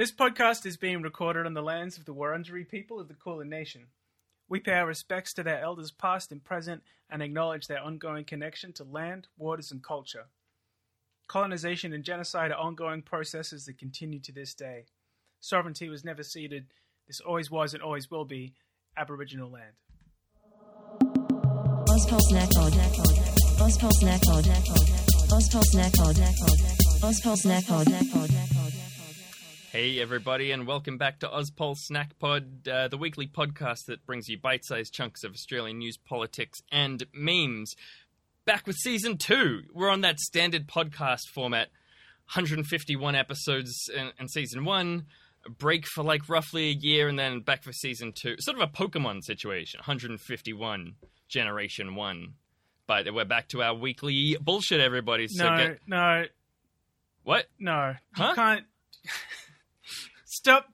This podcast is being recorded on the lands of the Wurundjeri people of the Kulin Nation. We pay our respects to their elders past and present and acknowledge their ongoing connection to land, waters, and culture. Colonization and genocide are ongoing processes that continue to this day. Sovereignty was never ceded. This always was and always will be Aboriginal land. Ozpol Snack Pod. Ozpol Snack Pod. Hey, everybody, and welcome back to Ozpol Snack Pod, uh, the weekly podcast that brings you bite sized chunks of Australian news, politics, and memes. Back with season two. We're on that standard podcast format 151 episodes in, in season one, a break for like roughly a year, and then back for season two. Sort of a Pokemon situation 151, generation one. But we're back to our weekly bullshit, everybody. So no, get. no, What? no. Huh? You can't. Stop.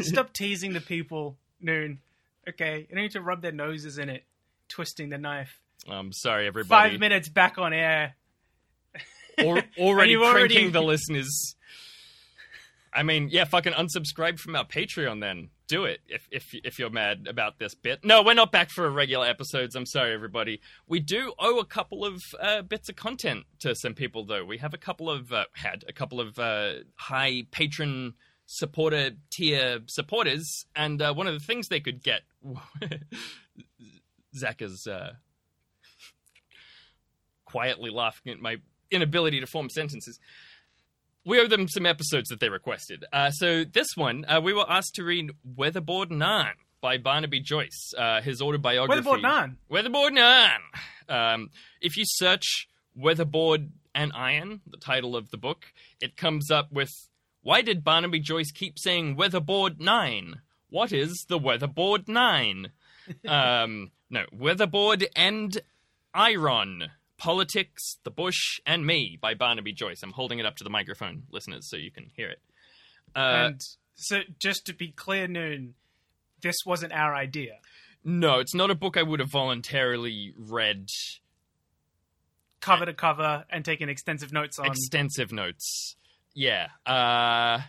Stop teasing the people, Noon. Okay, you don't need to rub their noses in it, twisting the knife. I'm sorry, everybody. Five minutes back on air. or, already you've pranking already- the listeners. I mean, yeah, fucking unsubscribe from our Patreon then. Do it if if if you're mad about this bit. No, we're not back for regular episodes. I'm sorry, everybody. We do owe a couple of uh, bits of content to some people, though. We have a couple of uh, had a couple of uh, high patron supporter tier supporters, and uh, one of the things they could get. Zach is uh, quietly laughing at my inability to form sentences. We owe them some episodes that they requested. Uh, so this one, uh, we were asked to read Weatherboard Naan by Barnaby Joyce, uh, his autobiography. Weatherboard Naan. Weatherboard Naan. Um, if you search Weatherboard and Iron, the title of the book, it comes up with Why did Barnaby Joyce keep saying Weatherboard Naan? What is the Weatherboard Naan? um, no, Weatherboard and Iron. Politics, the Bush, and Me by Barnaby Joyce. I'm holding it up to the microphone, listeners, so you can hear it. Uh, and so, just to be clear, Noon, this wasn't our idea. no, it's not a book I would have voluntarily read. Cover to cover and taken extensive notes on. Extensive notes. Yeah. Uh,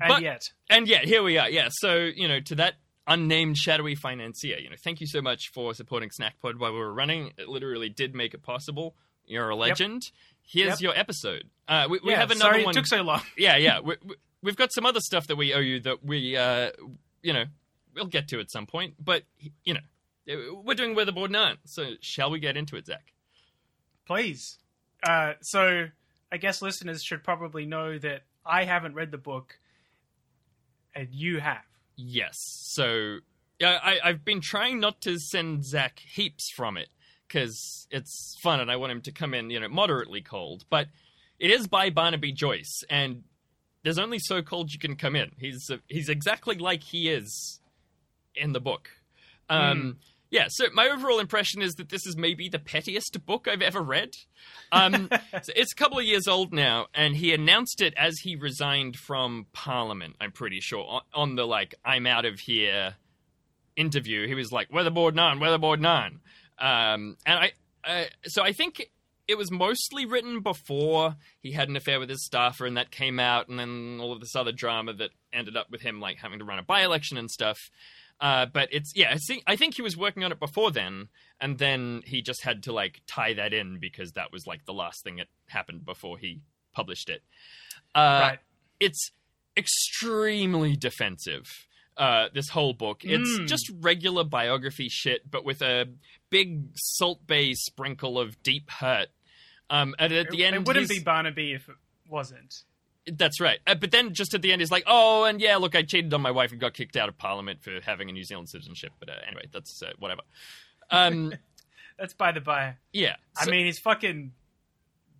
and but- yet, and yeah, here we are. Yeah, so you know, to that unnamed shadowy financier, you know, thank you so much for supporting SnackPod while we were running. It literally did make it possible. You're a legend. Here's Yep. your episode. Uh, we we yeah, have another sorry one. it took so long. yeah, yeah. We, we, we've got some other stuff that we owe you that we, uh, you know, we'll get to at some point. But you know, we're doing Weatherboard Naan. So shall we get into it, Zach? Please. Uh, so, I guess listeners should probably know that I haven't read the book, and you have. Yes. So I, I've been trying not to send Zach heaps from it because it's fun and I want him to come in, you know, moderately cold. But it is by Barnaby Joyce, and there's only so cold you can come in. He's he's exactly like he is in the book. Um, Yeah. So my overall impression is that this is maybe the pettiest book I've ever read. Um, so it's a couple of years old now, and he announced it as he resigned from Parliament. I'm pretty sure on, on the like "I'm out of here" interview. He was like "Weatherboard naan, Weatherboard naan," um, and I. Uh, so I think it was mostly written before he had an affair with his staffer, and that came out, and then all of this other drama that ended up with him like having to run a by-election and stuff. Uh, but it's yeah, I think I think he was working on it before then, and then he just had to like tie that in because that was like the last thing that happened before he published it. Uh, right. It's extremely defensive. Uh, this whole book, it's Mm. just regular biography shit, but with a big Salt Bae sprinkle of deep hurt. Um, and at the end, it wouldn't his- be Barnaby if it wasn't. That's right. Uh, but then just at the end, he's like, oh, and yeah, look, I cheated on my wife and got kicked out of Parliament for having a New Zealand citizenship. But uh, anyway, that's uh, whatever. Um, That's by the by. yeah. I mean, he's fucking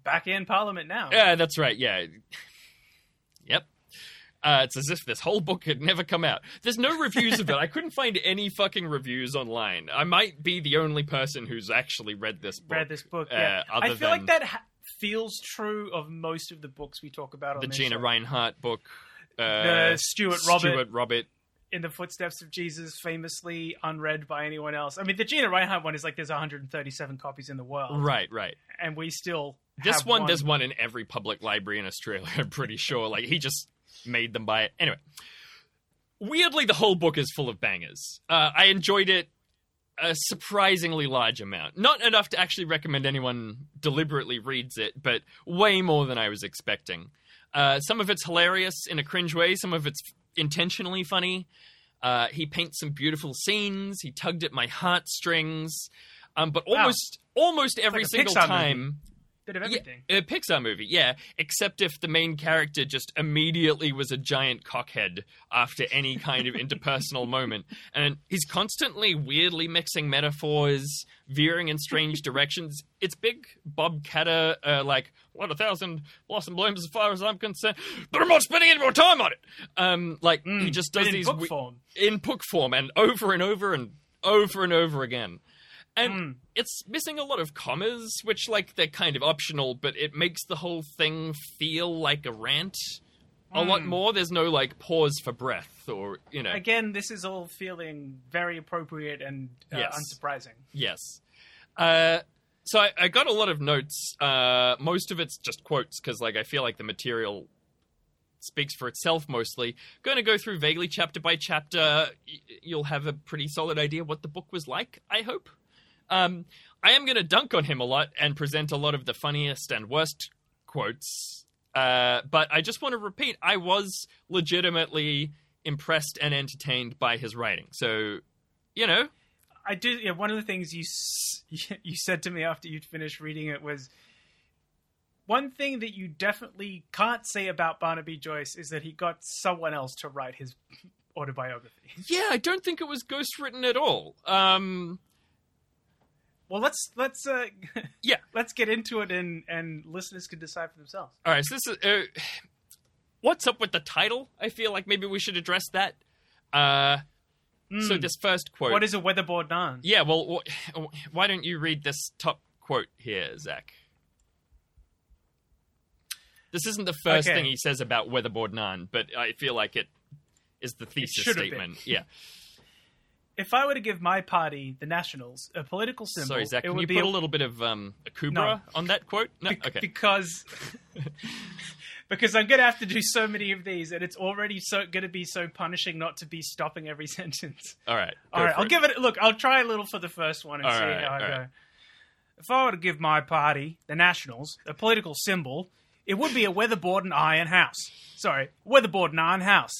back in Parliament now. Yeah, that's right. Yeah. Yep. Uh, it's as if this whole book had never come out. There's no reviews of it. I couldn't find any fucking reviews online. I might be the only person who's actually read this book. Read this book. uh, Yeah. I feel like that ha- feels true of most of the books we talk about on The Gina show. Rinehart book. Uh, The Stuart Robert Stuart Robert. in the footsteps of Jesus, famously unread by anyone else. I mean, the Gina Rinehart one is like there's 137 copies in the world, Right, right. and we still This have one, there's one in every public library in Australia. I'm pretty sure. Like he just made them buy it. Anyway, weirdly, the whole book is full of bangers. Uh, I enjoyed it a surprisingly large amount. Not enough to actually recommend anyone deliberately reads it, but way more than I was expecting. Uh, some of it's hilarious in a cringe way, some of it's intentionally funny. Uh, he paints some beautiful scenes. He tugged at my heartstrings. Um, but Wow. almost almost every like single Pixar time, Bit of everything. a Pixar movie, yeah. Except if the main character just immediately was a giant cockhead after any kind of interpersonal moment, and he's constantly weirdly mixing metaphors, veering in strange directions. It's big Bob Katter, uh, like what a thousand blossom blooms as far as I'm concerned, but I'm not spending any more time on it. Um, like he Mm, just does in these book we- form. in book form and over and over and over and over again. And Mm. it's missing a lot of commas, which like they're kind of optional, but it makes the whole thing feel like a rant a lot Mm. more. There's no like pause for breath or you know. Again, this is all feeling very appropriate and uh, Yes. unsurprising. Yes. Uh, so I, I got a lot of notes. Uh, most of it's just quotes because like I feel like the material speaks for itself mostly. Going to go through vaguely chapter by chapter. Y- You'll have a pretty solid idea what the book was like. I hope. Um, I am going to dunk on him a lot and present a lot of the funniest and worst quotes. Uh, but I just want to repeat, I was legitimately impressed and entertained by his writing. So, you know, I do. Yeah, one of the things you you said to me after you'd finished reading it was one thing that you definitely can't say about Barnaby Joyce is that he got someone else to write his autobiography. Yeah, I don't think it was ghostwritten at all. Um, Well, let's let's uh, Yeah. let's get into it and and listeners can decide for themselves. all right, so this is uh, what's up with the title? I feel like maybe we should address that. Uh, So Hmm. this first quote. what is a weatherboard naan? yeah, well, wh- why don't you read this top quote here, Zach? This isn't the first Okay. thing he says about Weatherboard None, but I feel like it is the thesis have been. statement. Yeah. If I were to give my party, the Nationals, a political symbol, Sorry, Zach. it Can would you be put a- a little bit of um, a kubra No. on that quote? No. Be- okay. Because because I'm going to have to do so many of these, and it's already so going to be so punishing not to be stopping every sentence. All right. All right, I'll give it. Look, I'll try a little for the first one and All see right, how I go. right. If I were to give my party, the Nationals, a political symbol, it would be a weatherboard and iron house. Sorry, weatherboard and iron house.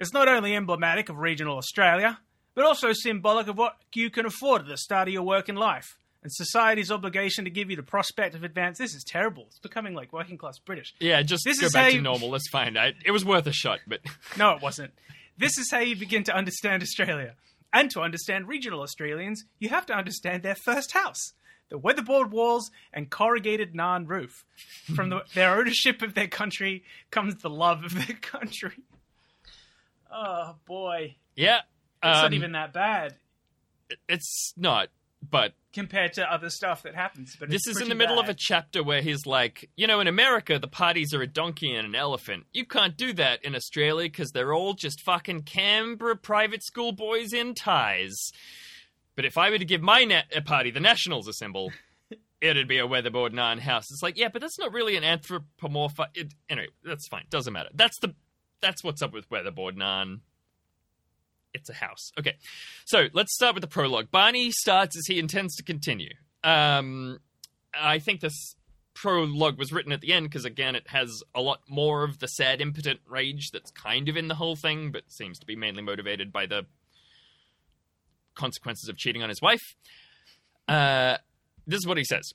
It's not only emblematic of regional Australia, but also symbolic of what you can afford at the start of your working life and society's obligation to give you the prospect of advance. This is terrible. It's becoming like working class British. Yeah, just This go is back to you- normal. That's fine. I, it was worth a shot, but No, it wasn't. This is how you begin to understand Australia. And to understand regional Australians, you have to understand their first house the weatherboard walls and corrugated naan roof. From the, their ownership of their country comes the love of their country. Oh, boy. yeah, um, not even that bad it's not. But compared to other stuff that happens. But this is in the middle of a chapter where he's like, you know, in America the parties are a donkey and an elephant. You can't do that in Australia because they're all just fucking Canberra private school boys in ties. But if I were to give my na- uh, party the Nationals a symbol. It'd be a weatherboard naan house. It's like, yeah, but that's not really an anthropomorphic. It, anyway, that's fine. Doesn't matter. That's the that's what's up with weatherboard naan. It's a house. Okay, so let's start with the prologue. Barney starts as he intends to continue. Um, I think this prologue was written at the end because, again, it has a lot more of the sad, impotent rage that's kind of in the whole thing, but seems to be mainly motivated by the consequences of cheating on his wife. Uh, this is what he says.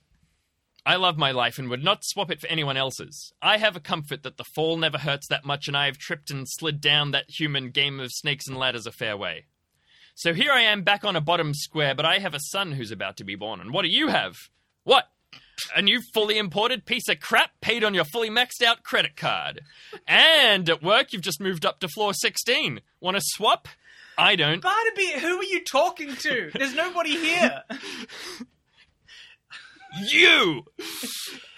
I love my life and would not swap it for anyone else's. I have a comfort that the fall never hurts that much, and I have tripped and slid down that human game of snakes and ladders a fair way. So here I am back on a bottom square, but I have a son who's about to be born. And what do you have? What? A new fully imported piece of crap paid on your fully maxed out credit card. And at work, you've just moved up to floor 16. Want to swap? I don't. Barnaby, who are you talking to? There's nobody here. You!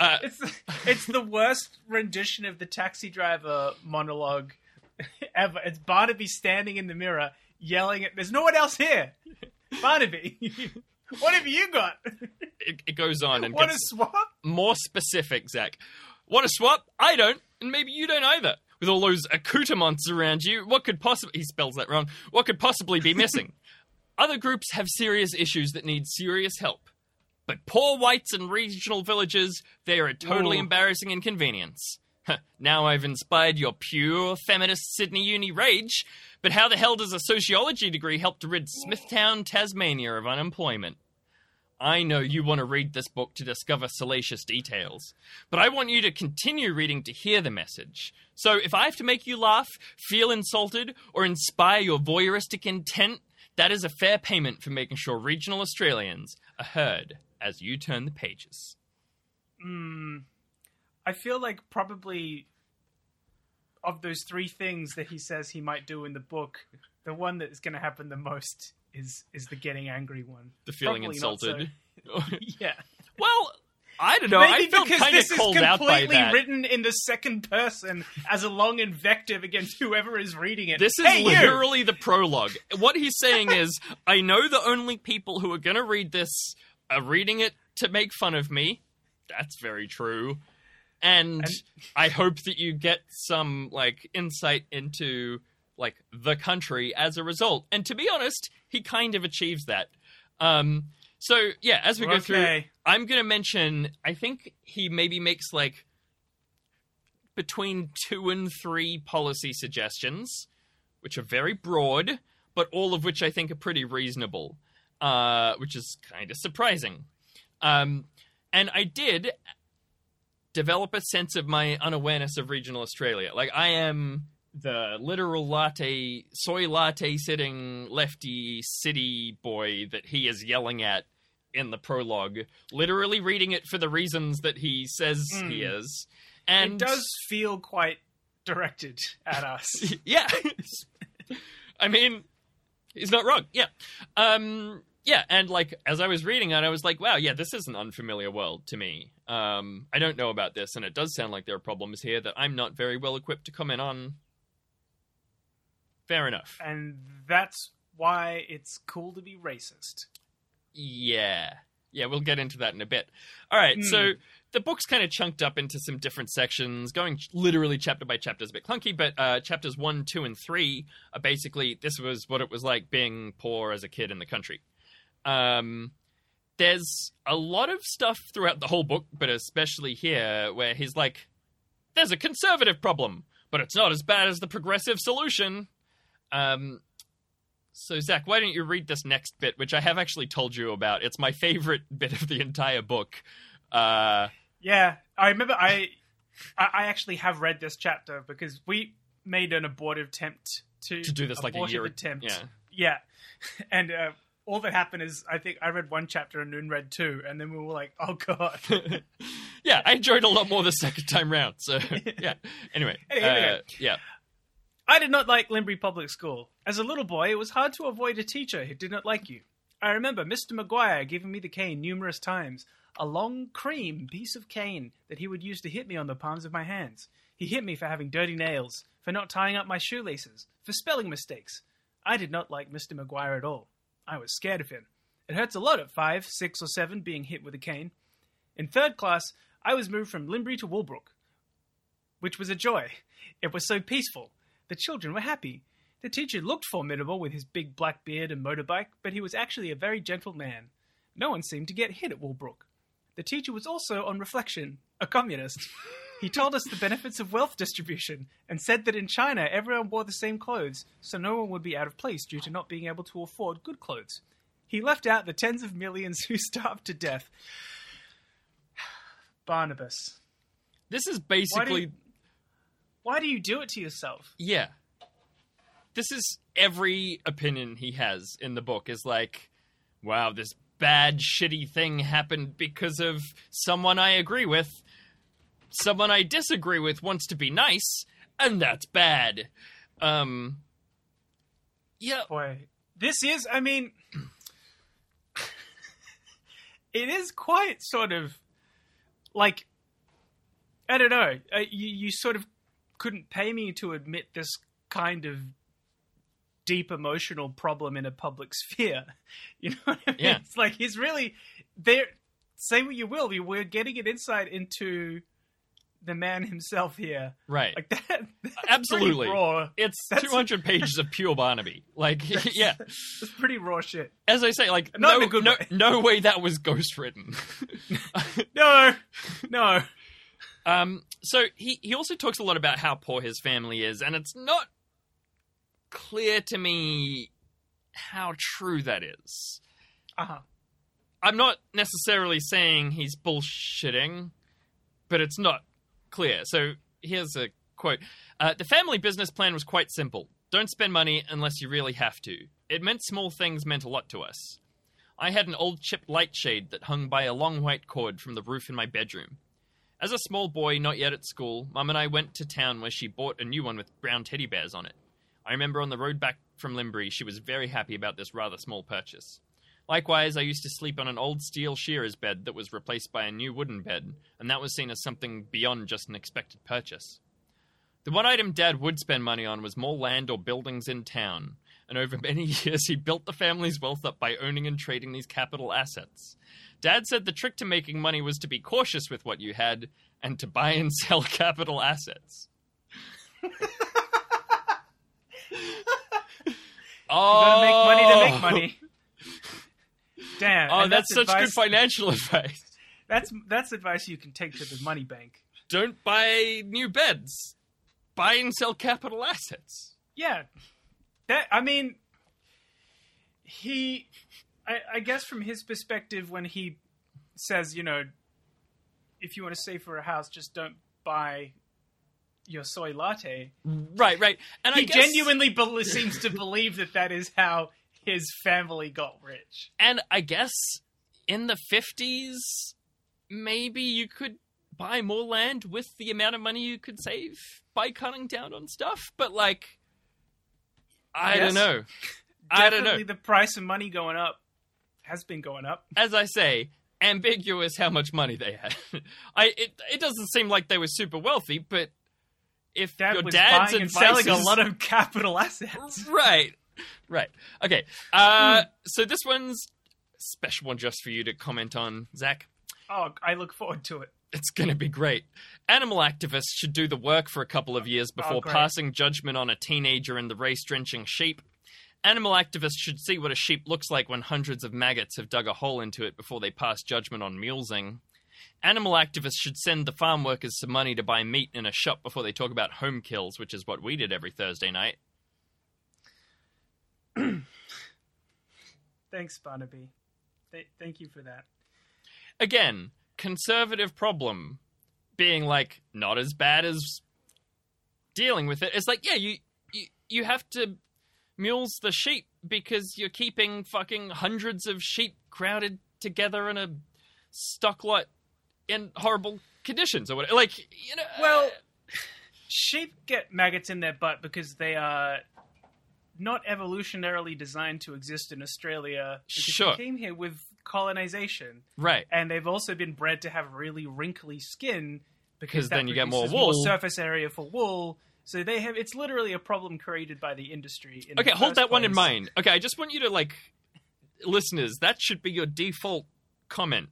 Uh, It's it's the worst rendition of the taxi driver monologue ever. It's Barnaby standing in the mirror yelling at. There's no one else here. Barnaby, what have you got? it, it goes on and to gets swap? more specific, Zach. Want to swap? I don't, and maybe you don't either. with all those accoutrements around you, what could possibly he spells that wrong? What could possibly be missing? Other groups have serious issues that need serious help. But poor whites and regional villages, they are a totally Ooh. embarrassing inconvenience. Now I've inspired your pure feminist Sydney Uni rage, but how the hell does a sociology degree help to rid Smithton, Tasmania of unemployment? I know you want to read this book to discover salacious details, but I want you to continue reading to hear the message. So if I have to make you laugh, feel insulted, or inspire your voyeuristic intent, that is a fair payment for making sure regional Australians are heard as you turn the pages. Mm, I feel like probably of those three things that he says he might do in the book, the one that is going to happen the most is is the getting angry one. The feeling Probably insulted. Yeah, well, I don't know. maybe I felt because this is called out by completely written in the second person as a long invective against whoever is reading it. This is hey, you! literally the prologue. What he's saying is, I know the only people who are going to read this are reading it to make fun of me. That's very true. And, And- I hope that you get some like insight into like the country as a result. And to be honest, he kind of achieves that. Um so yeah, as we go through I'm going to mention I think he maybe makes like between 2 and 3 policy suggestions which are very broad, but all of which I think are pretty reasonable, uh, which is kind of surprising. Um, and I did develop a sense of my unawareness of regional Australia. Like, I am the literal latte, soy latte sitting lefty city boy that he is yelling at in the prologue, literally reading it for the reasons that he says he Mm. is. And it does feel quite directed at us. yeah. I mean, he's not wrong. Yeah. Um yeah, and like as I was reading it, I was like, wow, yeah, this is an unfamiliar world to me. Um I don't know about this, and it does sound like there are problems here that I'm not very well equipped to comment on. Fair enough. and that's why it's cool to be racist. Yeah. Yeah, we'll get into that in a bit. All right, Hmm. so the book's kind of chunked up into some different sections, going literally chapter by chapter is a bit clunky, but uh, chapters one, two, and three are basically this was what it was like being poor as a kid in the country. Um, there's a lot of stuff throughout the whole book, but especially here, where he's like, there's a conservative problem, but it's not as bad as the progressive solution. Um, so, Zach, why don't you read this next bit, which I have actually told you about? It's my favorite bit of the entire book. Uh, Yeah, I remember. I I actually have read this chapter because we made an abortive attempt to to do this like a year. attempt. Yeah. yeah, and uh, all that happened is I think I read one chapter and Noon read two, and then we were like, oh god. yeah, I enjoyed a lot more the second time round. So, yeah. Anyway, we uh, yeah. I did not like Limbri Public School. As a little boy, it was hard to avoid a teacher who did not like you. I remember Mr. Maguire giving me the cane numerous times, a long cream piece of cane that he would use to hit me on the palms of my hands. He hit me for having dirty nails, for not tying up my shoelaces, for spelling mistakes. I did not like Mr. Maguire at all. I was scared of him. It hurts a lot at five, six, or seven being hit with a cane. In third class, I was moved from Limbri to Woolbrook, which was a joy. It was so peaceful. The children were happy. The teacher looked formidable with his big black beard and motorbike, but he was actually a very gentle man. No one seemed to get hit at Woolbrook. The teacher was also, on reflection, a communist. He told us the benefits of wealth distribution and said that in China everyone wore the same clothes, so no one would be out of place due to not being able to afford good clothes. He left out the tens of millions who starved to death. Barnabas, This is why do, basically you, why do you do it to yourself? Yeah. This is every opinion he has in the book is like, wow, this bad, shitty thing happened because of someone I agree with. Someone I disagree with wants to be nice, and that's bad. Um, yeah, Boy, this is, I mean, it is quite sort of like, I don't know, uh, you, you sort of couldn't pay me to admit this kind of deep emotional problem in a public sphere. You know what I mean? Yeah. It's like he's really there. Say what you will, we- we're getting an insight into the man himself here. Right. Like that. that's Absolutely. raw. it's that's- 200 pages of pure Barnaby. Like, yeah. It's pretty raw shit. As I say, like, Not no, no, way. no way that was ghostwritten. No, no. Um, so he, he also talks a lot about how poor his family is, and it's not clear to me how true that is. Uh huh. I'm not necessarily saying he's bullshitting, but it's not clear. So here's a quote uh, The family business plan was quite simple don't spend money unless you really have to. It meant small things meant a lot to us. I had an old chipped light shade that hung by a long white cord from the roof in my bedroom. As a small boy, not yet at school, Mum and I went to town where she bought a new one with brown teddy bears on it. I remember on the road back from Limbri, she was very happy about this rather small purchase. Likewise, I used to sleep on an old steel shearer's bed that was replaced by a new wooden bed, and that was seen as something beyond just an expected purchase. The one item Dad would spend money on was more land or buildings in town, and over many years he built the family's wealth up by owning and trading these capital assets. Dad said the trick to making money was to be cautious with what you had and to buy and sell capital assets. Oh! You oh, gotta make money to make money. Damn. Oh, and that's, such good financial advice. That's that's advice you can take to the money bank. Don't buy new beds. Buy and sell capital assets. Yeah. That I mean he I, I guess from his perspective when he says, you know, if you want to save for a house, just don't buy your soy latte. Right, right. And I he guess, genuinely bel seems to believe that that is how his family got rich. And I guess in the 50s, maybe you could buy more land with the amount of money you could save by cutting down on stuff. But, like, I Yes. don't know. I don't know. Definitely the price of money going up has been going up. As I say, ambiguous how much money they had. I it, it doesn't seem like they were super wealthy, but if Dad your was dad's buying and selling a lot of capital assets. right right okay uh so this one's special one just for you to comment on zach Oh, I look forward to it. it's gonna be great animal activists should do the work for a couple of years before great. passing judgment on a teenager and the race drenching sheep animal activists should see what a sheep looks like when hundreds of maggots have dug a hole into it before they pass judgment on mulesing Animal activists should send the farm workers some money to buy meat in a shop before they talk about home kills, which is what we did every Thursday night. Thanks, Barnaby. Th- thank you for that. again, conservative problem being like not as bad as dealing with it. It's like, yeah, you you, you have to mules the sheep because you're keeping fucking hundreds of sheep crowded together in a stock lot in horrible conditions or whatever. Like, you know, Well, uh, sheep get maggots in their butt because they are not evolutionarily designed to exist in Australia. Because Sure. They came here with colonization, right. and they've also been bred to have really wrinkly skin because then you get more wool. surface area for wool. So they have. It's literally a problem created by the industry. In Okay, the hold that one in mind. Okay, I just want you to like listeners, that should be your default comment.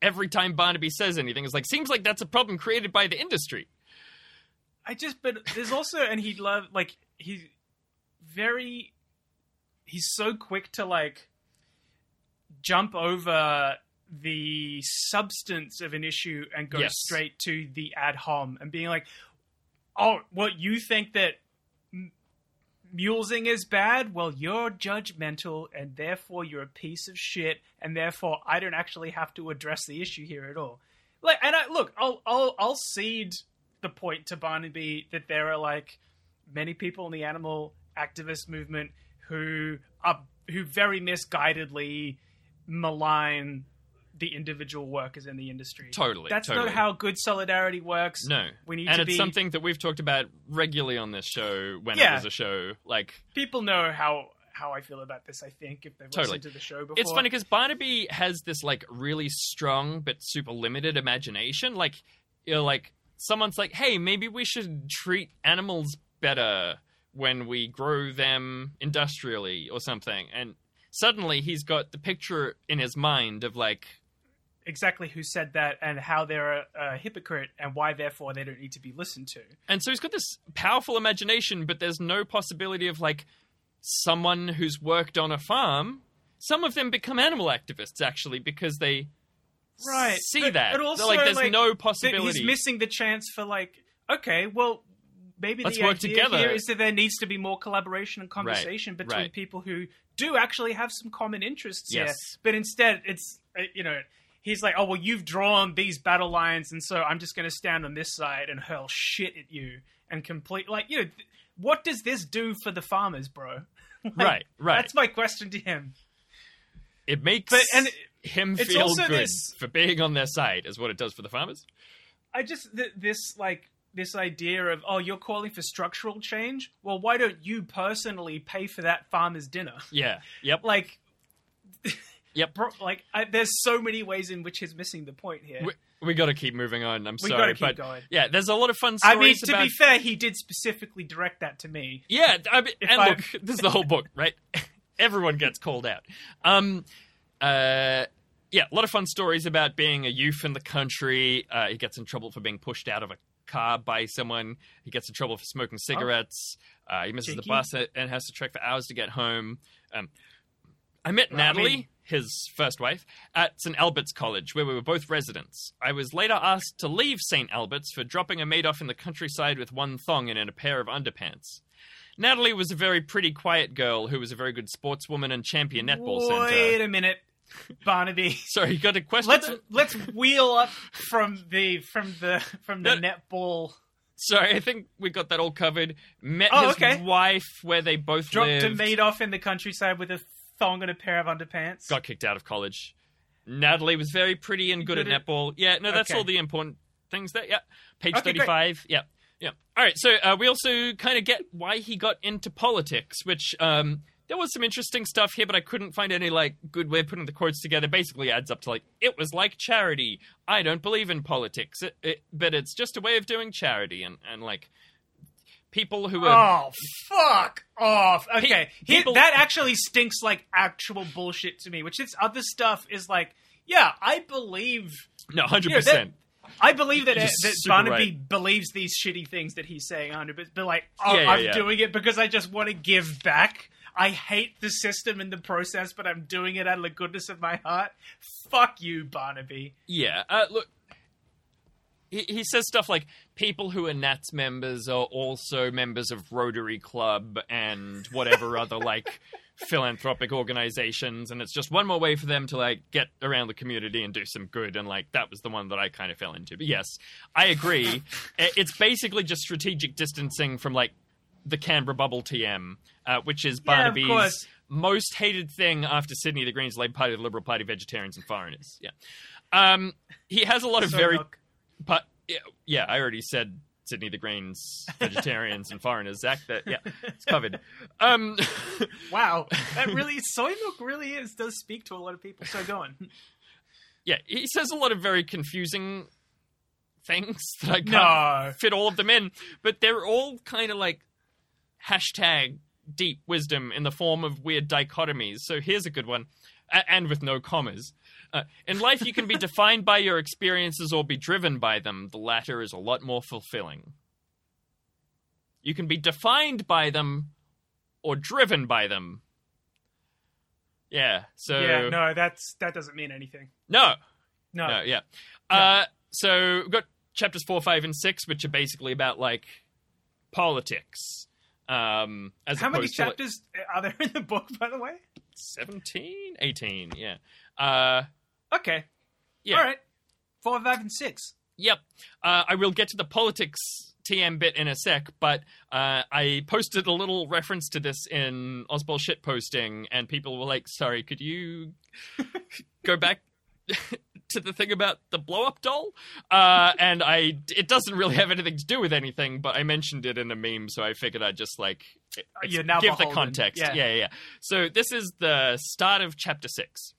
Every time Barnaby says anything, it's like seems like that's a problem created by the industry. I just, but there's also, and he love like he's very, he's so quick to like jump over the substance of an issue and go Yes. straight to the ad hom and being like, oh, what you think that m- mulesing is bad? Well, you're judgmental and therefore you're a piece of shit and therefore I don't actually have to address the issue here at all. Like, and I look, I'll I'll I'll cede the point to Barnaby that there are like many people in the animal activist movement who are who very misguidedly malign the individual workers in the industry. Totally, That's totally. not how good solidarity works. No. We need and to it's be something that we've talked about regularly on this show when Yeah. it was a show. Like people know how how I feel about this, I think, if they've Totally. listened to the show before. it's funny because Barnaby has this like really strong but super limited imagination. Like you know, like someone's like, Hey, maybe we should treat animals better when we grow them industrially or something and suddenly he's got the picture in his mind of like exactly who said that and how they're a, a hypocrite and why therefore they don't need to be listened to. And so he's got this powerful imagination, but there's no possibility of like someone who's worked on a farm. Some of them become animal activists actually because they Right. see But- that. but also, like, there's like, no possibility. He's missing the chance for like, okay, well, maybe Let's the work idea together. here is that there needs to be more collaboration and conversation between right. people who do actually have some common interests here. Yes. But instead, it's uh, you know. He's like, oh well, you've drawn these battle lines, and so I'm just going to stand on this side and hurl shit at you and complete. Like, you know, th- what does this do for the farmers, bro? Like, Right, right. That's my question to him. it makes But- and him it's feel also good this- for being on their side, is what it does for the farmers. I just th- this like this idea of oh you're calling for structural change. Well, why don't you personally pay for that farmer's dinner? Yeah. Yep. Like, Yep. bro, like I, there's so many ways in which he's missing the point here. We, we got to keep moving on. I'm We sorry, but going. yeah, there's a lot of fun Stories I mean, to about. be fair, he did specifically direct that to me. yeah, I mean, and I- look, this is the whole book, right? Everyone gets called out. Um, uh, yeah, a lot of fun stories about being a youth in the country. Uh, he gets in trouble for being pushed out of a car by someone. He gets in trouble for smoking cigarettes. Uh, he misses Cheeky. the bus and has to trek for hours to get home. Um, I met Well, I Natalie, mean- his first wife, at St. Albert's College, where we were both residents. I was later asked to leave St. Albert's for dropping a maid off in the countryside with one thong and in a pair of underpants. Natalie was a very pretty, quiet girl who was a very good sportswoman and champion netball Wait centre. a minute, Barnaby. Sorry, you got a question? let's let's wheel up from the from the from the No. netball. Sorry, I think we got that all covered. Met Oh, his okay. wife where they both Dropped lived. a maid off in the countryside with a thong and a pair of underpants. got kicked out of college. Natalie was very pretty and good, Good at netball. Yeah, no, that's Okay. all the important things there. Yeah, page Okay, great. thirty-five. Yeah, yeah. All right, so uh, we also kind of get why he got into politics, which um, there was some interesting stuff here, but I couldn't find any like good way of putting the quotes together. Basically, adds up to like it was like charity. I don't believe in politics, it, it, but it's just a way of doing charity, and and like people who are Oh, fuck off. Okay. Pe- people- that actually stinks like actual bullshit to me, which this other stuff is like, yeah, I believe. no hundred you know, percent. I believe that, You're that Barnaby right. believes these shitty things that he's saying, 100 but, but like, oh, Yeah, yeah, I'm yeah. doing it because I just want to give back. I hate the system and the process, but I'm doing it out of the goodness of my heart. Fuck you, Barnaby. Yeah, uh, look, he, he says stuff like people who are Nats members are also members of Rotary Club and whatever other like philanthropic organizations, and it's just one more way for them to like get around the community and do some good. And like that was the one that I kind of fell into. But yes, I agree. It's basically just strategic distancing from like the Canberra Bubble TM, uh, which is Yeah, Barnaby's most hated thing after Sydney, the Greens, Labour Party, the Liberal Party, Vegetarians, and foreigners. Yeah. Um, he has a lot of So, very, look, but yeah, yeah, I already said Sydney, the Greens, vegetarians, and foreigners. Zach, that yeah, it's covered. Um, wow, that really soy milk really is does speak to a lot of people. So go on. yeah, he says a lot of very confusing things that I can't No. fit all of them in, but they're all kind of like hashtag deep wisdom in the form of weird dichotomies. So here's a good one, a- and with no commas. Uh, in life, you can be defined by your experiences or be driven by them. The latter is a lot more fulfilling. You can be defined by them or driven by them. Yeah, so. Yeah, no, that's that doesn't mean anything. No, No. no, yeah. Uh, so we've got chapters four, five, and six, which are basically about like politics. Um, as How many to, like, chapters are there in the book, by the way? 17, 18, yeah. Uh, Okay. yeah. All right. Four, five, and six. Yep. Uh, I will get to the politics TM bit in a sec, but uh, I posted a little reference to this in Ozpol shit posting, and people were like, "Sorry, could you go back to the thing about the blow up doll?" Uh, and I, it doesn't really have anything to do with anything, but I mentioned it in a meme, so I figured I'd just like now give the context. Yeah. yeah, yeah. So this is the start of chapter six.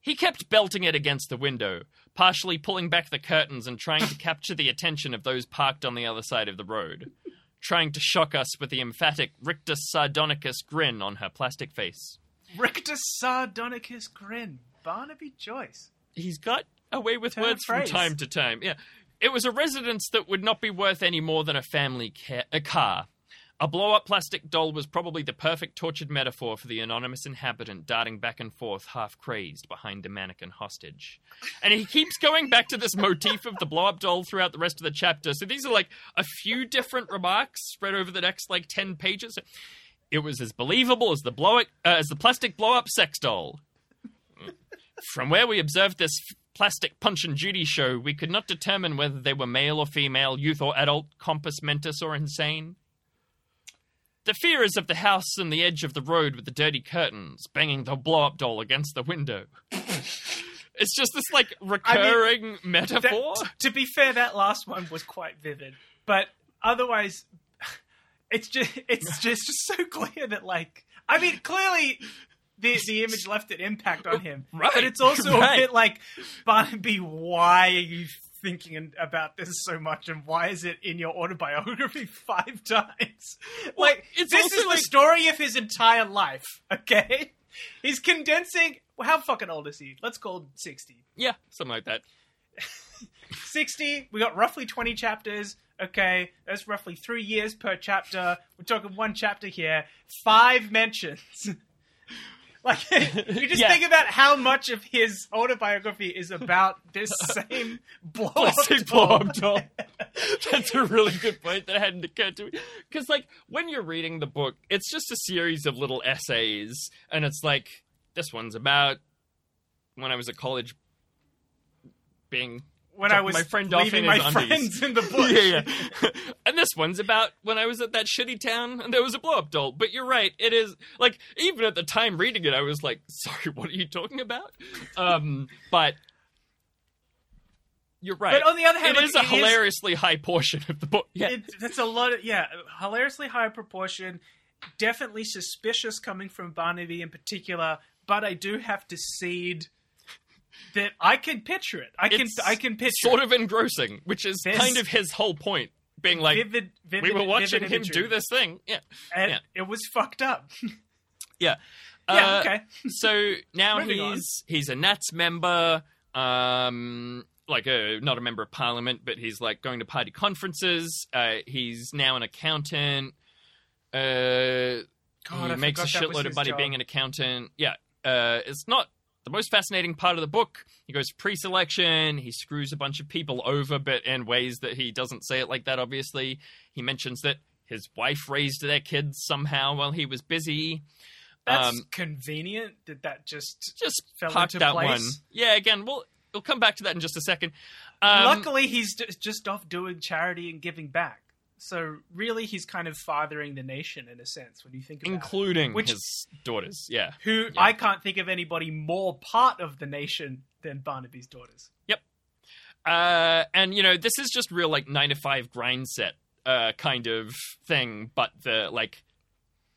He kept belting it against the window, partially pulling back the curtains and trying to capture the attention of those parked on the other side of the road, trying to shock us with the emphatic rictus sardonicus grin on her plastic face. Rictus Sardonicus grin. Barnaby Joyce. He's got away with Turn words from time to time. Yeah. It was a residence that would not be worth any more than a family ca- a car. A blow up plastic doll was probably the perfect tortured metaphor for the anonymous inhabitant darting back and forth, half crazed, behind the mannequin hostage. And he keeps going back to this motif of the blow up doll throughout the rest of the chapter. So these are like a few different remarks spread over the next like 10 pages. It was as believable as the blow uh, as the plastic blow up sex doll. From where we observed this plastic Punch and Judy show, we could not determine whether they were male or female, youth or adult, compos mentis or insane. The fear is of the house on the edge of the road with the dirty curtains, banging the blow up doll against the window. it's just this like recurring That- metaphor. t- to be fair, that last one was quite vivid, but otherwise, it's just it's just so clear that like I mean, clearly. The, the image left an impact on him, Right, but it's also a bit like Barnaby. Why are you thinking about this so much, and why is it in your autobiography five times? like it's this is like- the story of his entire life. Okay, he's condensing. How fucking old is he? Let's call him sixty. yeah, something like that. 60 we got roughly 20 chapters okay that's roughly three years per chapter we're talking one chapter here five mentions like you just Yeah. think about how much of his autobiography is about this same blow Plastic blow-up doll. That's a really good point that I hadn't occurred to me. Because, like, when you're reading the book, it's just a series of little essays, and it's like, this one's about when I was at college being. When I was my friend off leaving in my undies. friends in the bush yeah, yeah. and this one's about when I was at that shitty town and there was a blow up doll. But you're right, it is like even at the time reading it, I was like, "Sorry, what are you talking about?" Um, but you're right. But on the other hand, it like, is a it is- hilariously high portion of the book. Yeah, It, that's a lot of yeah, hilariously high proportion. Definitely suspicious coming from Barnaby in particular, but I do have to cede that I can picture it. I can It's I can picture sort of engrossing, which is This- kind of his whole point. Being like, vivid, vivid. we were watching him imagery. do this thing. Yeah, and yeah. it was fucked up. yeah. yeah, Uh, okay. so now Moving on. he's he's a Nats member, um, like a not a member of parliament, but he's like going to party conferences. Uh, he's now an accountant. Uh, God, he I makes a forgot that was shitload of money job. being an accountant. Yeah, uh, it's not the most fascinating part of the book. He goes pre-selection. He screws a bunch of people over, but in ways that he doesn't say it like that. Obviously, he mentions that his wife raised their kids somehow while he was busy. That's um, convenient. That that just just fell into that place. one. Yeah, again, we'll we'll come back to that in just a second. Um, Luckily, he's just off doing charity and giving back. So really, he's kind of fathering the nation in a sense when you think about it. including Which- his daughters. Yeah, Who Yeah. I can't think of anybody more part of the nation than Barnaby's daughters. Yep. Uh, and you know this is just real like nine to five grind set uh, kind of thing, but the like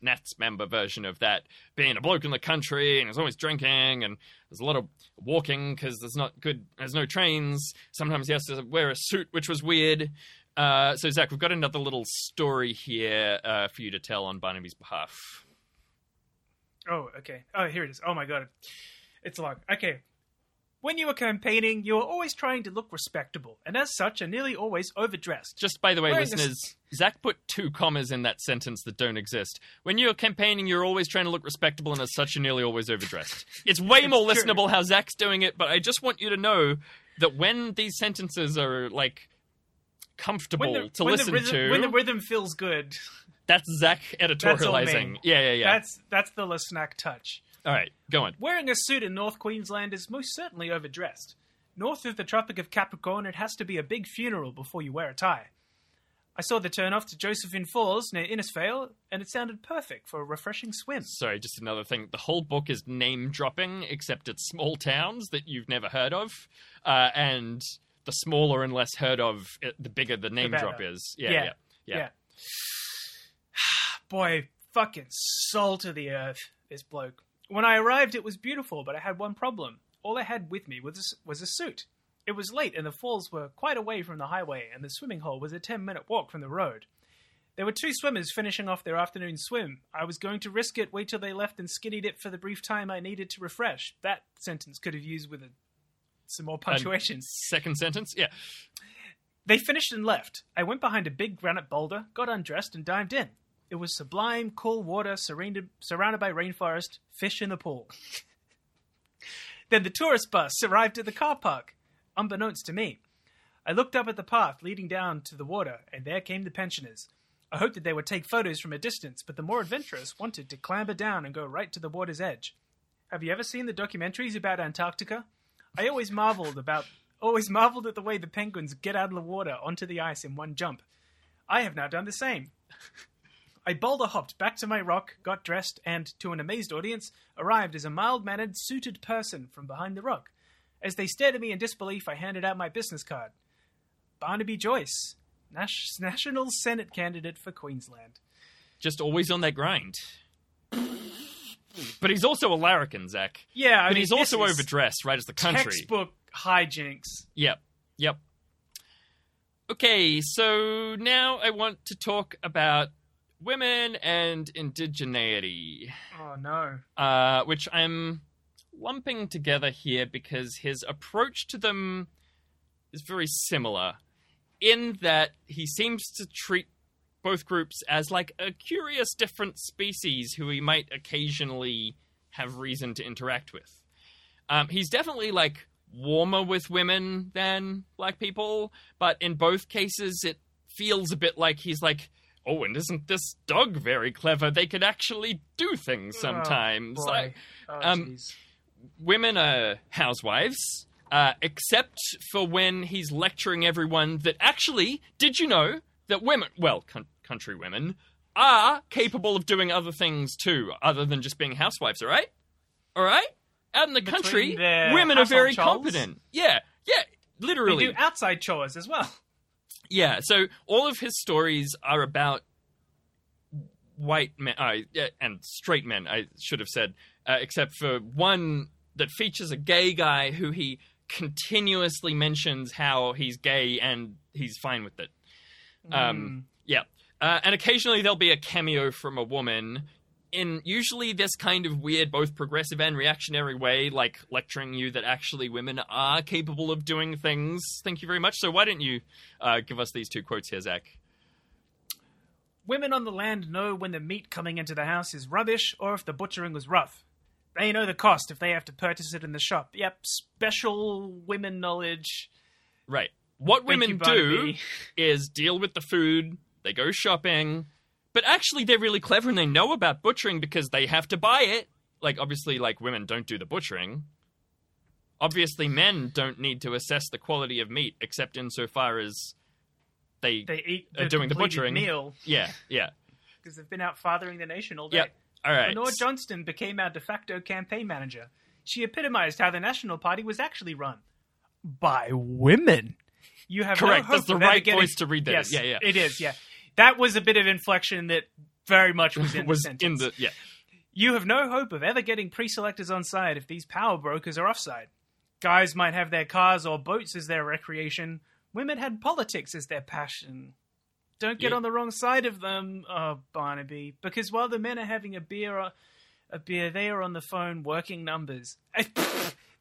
Nats member version of that being a bloke in the country and he's always drinking and there's a lot of walking because there's not good there's no trains. Sometimes he has to wear a suit, which was weird. Uh, so Zach, we've got another little story here uh, for you to tell on Barnaby's behalf. Oh, okay. Oh, here it is. Oh my god, it's long. Okay. When you were campaigning, you were always trying to look respectable, and as such, are nearly always overdressed. Just by the way, Wearing a listeners, Zach put two commas in that sentence that don't exist. When you're campaigning, you're always trying to look respectable, and as such, you're nearly always overdressed. It's way more true. listenable how Zach's doing it, but I just want you to know that when these sentences are like comfortable the, to listen rhythm, to, when the rhythm feels good, that's Zach editorializing. me. Yeah, yeah, yeah. that's that's the snack touch. All right, go on. Wearing a suit in North Queensland is most certainly overdressed. North of the Tropic of Capricorn, it has to be a big funeral before you wear a tie. I saw the turn off to Josephine Falls near Innisfail, and it sounded perfect for a refreshing swim. Sorry, just another thing. The whole book is name dropping, except it's small towns that you've never heard of, uh, and the smaller and less heard of, it, the bigger the name better. drop is. Yeah, Yeah. yeah, yeah. Yeah. Boy, fucking salt of the earth, this bloke. When I arrived, it was beautiful, but I had one problem. All I had with me was was a suit. It was late, and the falls were quite away from the highway, and the swimming hole was a ten minute walk from the road. There were two swimmers finishing off their afternoon swim. I was going to risk it, wait till they left, and skinny dip for the brief time I needed to refresh. That sentence could have used with a some more punctuations. Second sentence, yeah. They finished and left. I went behind a big granite boulder, got undressed, and dived in. It was sublime, cool water surrounded, surrounded by rainforest, fish in the pool. then the tourist bus arrived at the car park, unbeknownst to me. I looked up at the path leading down to the water, and there came the pensioners. I hoped that they would take photos from a distance, but the more adventurous wanted to clamber down and go right to the water's edge. Have you ever seen the documentaries about Antarctica? I always marveled about always marveled at the way the penguins get out of the water onto the ice in one jump. I have now done the same. I boulder hopped back to my rock, got dressed, and, to an amazed audience, arrived as a mild mannered, suited person from behind the rock. As they stared at me in disbelief, I handed out my business card. Barnaby Joyce, Nas- National Senate candidate for Queensland. Just always on that grind. But he's also a larrikin, Zach. Yeah, I But mean, he's also overdressed, right as the country. Textbook hijinks. Yep. Yep. Okay, so now I want to talk about women and indigeneity, Oh no. uh, which I'm lumping together here because his approach to them is very similar in that he seems to treat both groups as like a curious different species who he might occasionally have reason to interact with. Um, he's definitely like warmer with women than black people, but in both cases it feels a bit like he's like, oh, and isn't this dog very clever? They could actually do things sometimes. Oh, Like. Oh, um, women are housewives, uh, except for when he's lecturing everyone that actually, did you know that women, well, con- country women, are capable of doing other things too, other than just being housewives, all right? All right? Out in the Between country, their women are very chores? competent. Yeah, yeah, Literally, They do outside chores as well. Yeah, so all of his stories are about white men uh, yeah, and straight men, I should have said, uh, except for one that features a gay guy who he continuously mentions how he's gay and he's fine with it. Um, yeah. Uh, and occasionally there'll be a cameo from a woman in usually this kind of weird, both progressive and reactionary way, like lecturing you that actually women are capable of doing things. Thank you very much. So why don't you uh, give us these two quotes here, Zach? Women on the land know when the meat coming into the house is rubbish or if the butchering was rough. They know the cost if they have to purchase it in the shop. Yep, special women knowledge. Right. What Thank women do is deal with the food, they go shopping, but actually they're really clever and they know about butchering because they have to buy it. Like, obviously, like women don't do the butchering. Obviously, men don't need to assess the quality of meat except insofar as they. They eat the doing the butchering. meal yeah, yeah. because they've been out fathering the nation all day. Yep. All right. Lenore Johnston became our de facto campaign manager. She epitomized how the National Party was actually run by women. You have Correct. No That's the right getting- voice to read that. Yes, Yeah, yeah. It is. Yeah, that was a bit of inflection that very much was in was the in sentence. the. Yeah. You have no hope of ever getting pre-selectors on side if these power brokers are offside. Guys might have their cars or boats as their recreation. Women had politics as their passion. Don't get Yeah. on the wrong side of them, oh Barnaby, because while the men are having a beer, uh, a beer, they are on the phone working numbers.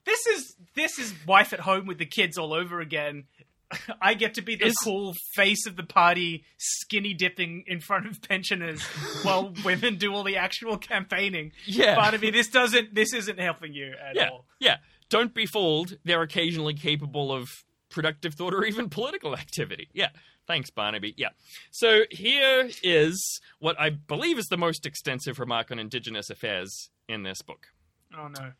This is this is wife at home with the kids all over again. I get to be the Is- cool face of the party, skinny dipping in front of pensioners, while women do all the actual campaigning. Yeah. Barnaby, this doesn't. This isn't helping you at Yeah, all. yeah. Don't be fooled. They're occasionally capable of productive thought or even political activity. Yeah. Thanks, Barnaby. Yeah. So here is what I believe is the most extensive remark on Indigenous affairs in this book. Oh no.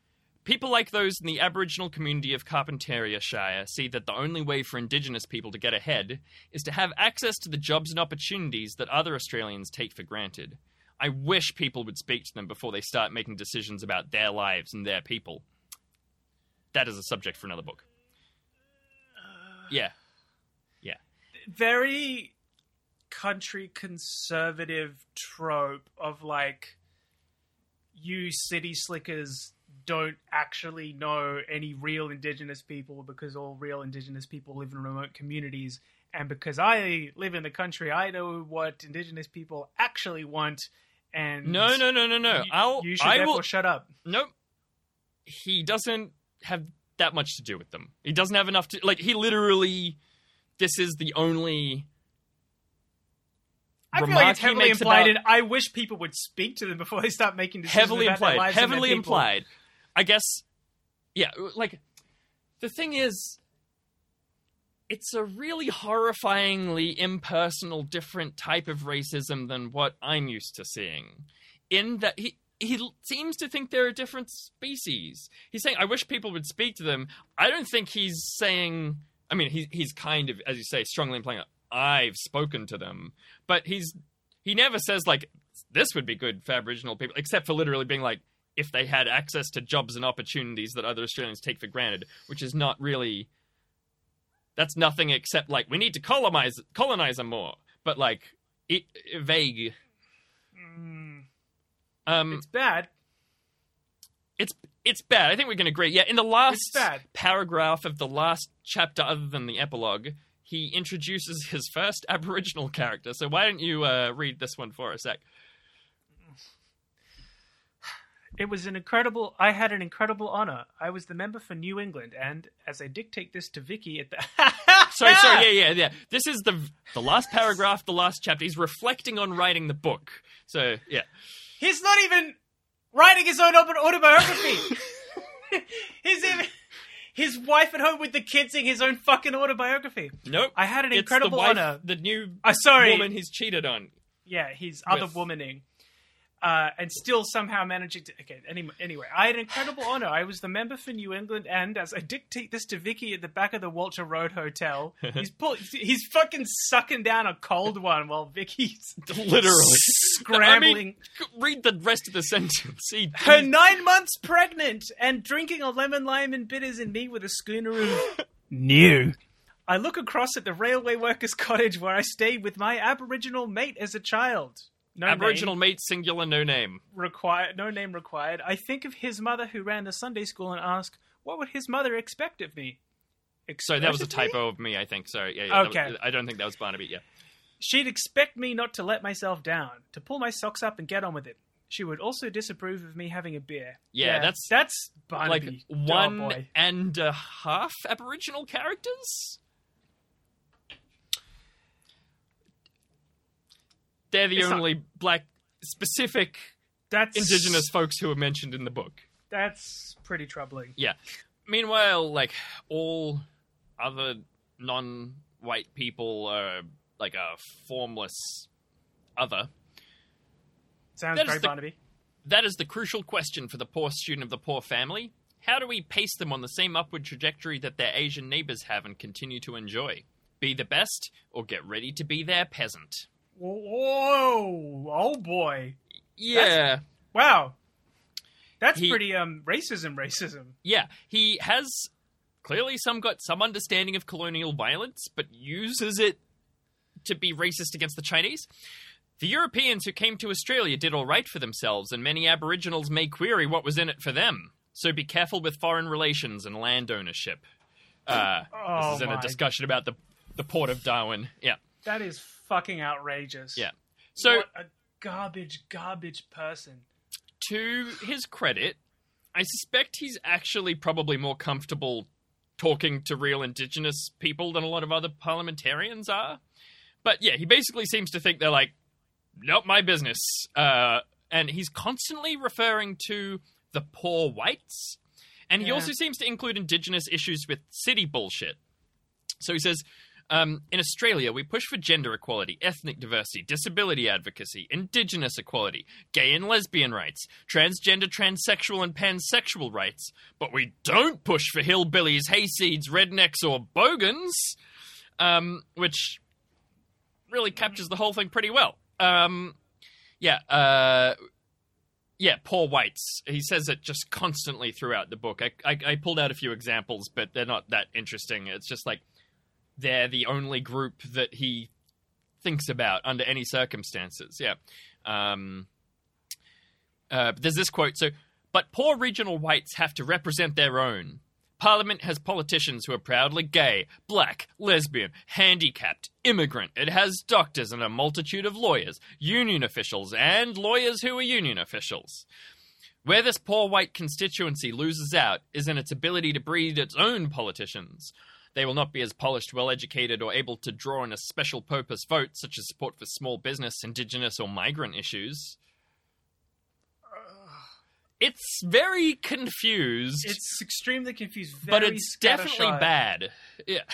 People like those in the Aboriginal community of Carpentaria Shire see that the only way for Indigenous people to get ahead is to have access to the jobs and opportunities that other Australians take for granted. I wish people would speak to them before they start making decisions about their lives and their people. That is a subject for another book. Yeah. Yeah. Very country conservative trope of like you city slickers don't actually know any real indigenous people because all real indigenous people live in remote communities and because I live in the country I know what indigenous people actually want and No, no, no, no, no. you, I'll, you should I therefore will. shut up. Nope. He doesn't have that much to do with them. He doesn't have enough to like. He literally, this is the only. I feel like it's heavily implied, about- and I wish people would speak to them before they start making decisions heavily about their implied. lives and their Heavily implied. I guess. Yeah, uh, like the thing is, it's a really horrifyingly impersonal, different type of racism than what I'm used to seeing. In that he. He seems to think they're a different species. He's saying, "I wish people would speak to them." I don't think he's saying. I mean, he, he's kind of, as you say, strongly implying, "I've spoken to them," but he's he never says like this would be good for Aboriginal people, except for literally being like, if they had access to jobs and opportunities that other Australians take for granted, which is not really. That's nothing except like we need to colonize colonize them more, but like it, vague. Mm, Um, it's bad. it's it's bad. I think we can agree. Yeah, in the last paragraph of the last chapter, other than the epilogue, he introduces his first Aboriginal character. So why don't you uh, read this one for us, Zach? It was an incredible. I had an incredible honor. I was the member for New England, and as I dictate this to Vicky at the. Sorry, sorry, yeah, yeah, yeah. This is the the last paragraph, the last chapter. He's reflecting on writing the book. So yeah, He's not even writing his own auto- autobiography. He's even his wife at home with the kids in his own fucking autobiography. nope. I had an it's incredible the wife, honor. The new Uh, sorry. woman he's cheated on. Yeah, he's other womaning. Uh, and still somehow managing to. Okay, any, anyway, I had an incredible honor. I was the member for New England, and as I dictate this to Vicky at the back of the Walcha Road Hotel, he's pull, he's fucking sucking down a cold one while Vicky's Literally scrambling. I mean, read the rest of the sentence. He, Her nine months pregnant and drinking a lemon lime and bitters and me with a schooner of new. I look across at the railway workers' cottage where I stayed with my Aboriginal mate as a child. No Aboriginal name mate, singular, no name. required. No name required. I think of his mother who ran the Sunday school and ask, "What would his mother expect of me?" Sorry, that was a of me? typo of me. I think. Sorry, yeah, yeah. Okay. was- I don't think that was Barnaby. Yeah. She'd expect me not to let myself down, to pull my socks up and get on with it. She would also disapprove of me having a beer. Yeah, that's- that's like Barnaby. one Oh, and a half Aboriginal characters. They're the It's not- only black specific That's indigenous folks who are mentioned in the book. That's pretty troubling. Yeah. Meanwhile, like all other non-white people are like a formless other. Sounds That very the- Barnaby. That is the crucial question for the poor student of the poor family. How do we pace them on the same upward trajectory that their Asian neighbors have and continue to enjoy? Be the best, or get ready to be their peasant? Whoa! Oh boy! Yeah, Wow, that's He- pretty um racism. Racism. yeah. He has clearly some got some understanding of colonial violence, but uses it to be racist against the Chinese. The Europeans who came to Australia did all right for themselves, and many Aboriginals may query what was in it for them. So be careful with foreign relations and land ownership. Uh, Oh this is in a discussion about the the port of Darwin. Yeah. That is fucking outrageous. Yeah. So what a garbage, garbage person. to his credit, I suspect he's actually probably more comfortable talking to real indigenous people than a lot of other parliamentarians are. But yeah, he basically seems to think they're like, not my business. Uh, and he's constantly referring to the poor whites. And he Yeah. also seems to include indigenous issues with city bullshit. So he says, um, in Australia, we push for gender equality, ethnic diversity, disability advocacy, indigenous equality, gay and lesbian rights, transgender, transsexual, and pansexual rights, but we don't push for hillbillies, hayseeds, rednecks, or bogans, um, which really captures the whole thing pretty well. Um, yeah, uh, yeah, poor whites. He says it just constantly throughout the book. I, I, I pulled out a few examples, but they're not that interesting. It's just like they're the only group that he thinks about under any circumstances. Yeah. Um, uh, there's this quote. So, but poor regional whites have to represent their own. Parliament has politicians who are proudly gay, black, lesbian, handicapped, immigrant. It has doctors and a multitude of lawyers, union officials, and lawyers who are union officials. Where this poor white constituency loses out is in its ability to breed its own politicians. They will not be as polished, well educated, or able to draw in a special purpose vote, such as support for small business, indigenous, or migrant issues. It's very confused, It's extremely confused, but it's definitely bad. Yeah.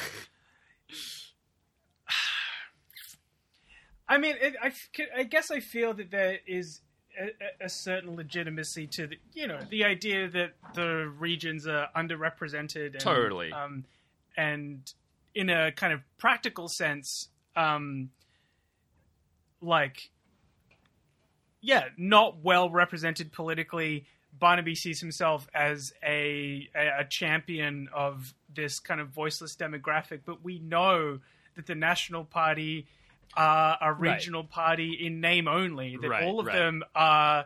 I mean, it, I, I guess I feel that there is a, a- a certain legitimacy to the, you know, the idea that the regions are underrepresented. And, Totally. Um, and in a kind of practical sense, um, like, yeah, not well represented politically. Barnaby sees himself as a, a a champion of this kind of voiceless demographic, but we know that the National Party are a Right. regional party in name only. That Right, all of right. them are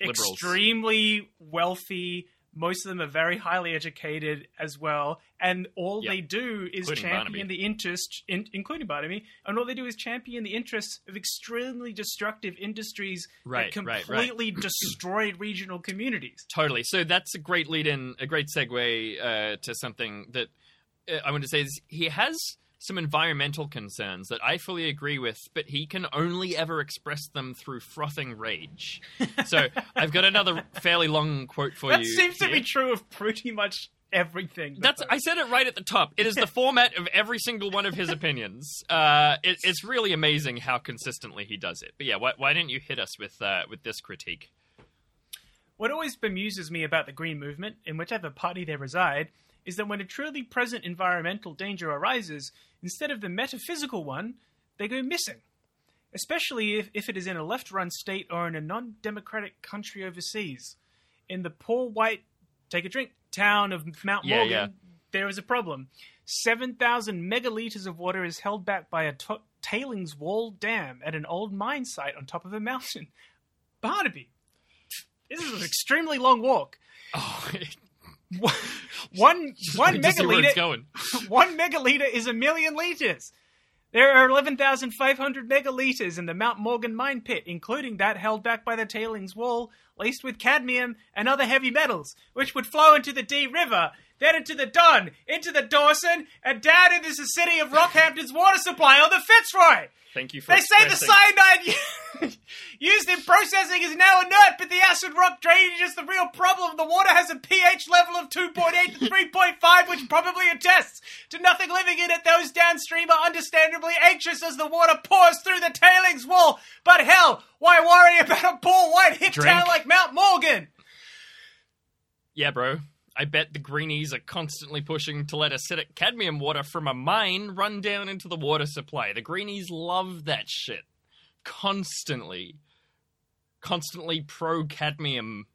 Liberals. extremely wealthy. Most of them are very highly educated as well, and all Yep. they do is Including champion Barnaby. the interest, in, including Barnaby, and all they do is champion the interests of extremely destructive industries Right, that right, right. completely destroy regional communities. Totally. So that's a great lead in, a great segue uh, to something that uh, I want to say is he has some environmental concerns that I fully agree with, but he can only ever express them through frothing rage. So I've got another fairly long quote for that you. That seems to be true of pretty much everything. That's I said it right at the top. It is the format of every single one of his opinions. Uh, it, it's really amazing how consistently he does it. But yeah, why, why didn't you hit us with uh, with this critique? What always bemuses me about the Green Movement, in whichever party they reside, is that when a truly present environmental danger arises, instead of the metaphysical one, they go missing. Especially if, if it is in a left run state or in a non democratic country overseas. In the poor white, take a drink, town of Mount Yeah, Morgan, yeah. there is a problem. 7,000 megaliters of water is held back by a tailings wall dam at an old mine site on top of a mountain. Barnaby, this is an extremely long walk. Oh, One, one, one to see megaliter, going. one megaliter is a million liters. There are 11,500 megaliters in the Mount Morgan mine pit, including that held back by the tailings wall, laced with cadmium and other heavy metals, which would flow into the Dee River, then into the Don, into the Dawson, and down into the city of Rockhampton's water supply on the Fitzroy. Thank you for They say the cyanide used in processing is now inert, but the acid rock drainage is the real problem. The water has a pH level of 2.8 to 3.5, which probably attests to nothing living in it. Those downstream are understandably anxious as the water pours through the tailings wall. But hell, why worry about a poor white hip Drink. town like Mount Morgan? Yeah, bro. I bet the greenies are constantly pushing to let acidic cadmium water from a mine run down into the water supply. The greenies love that shit. Constantly. Constantly pro cadmium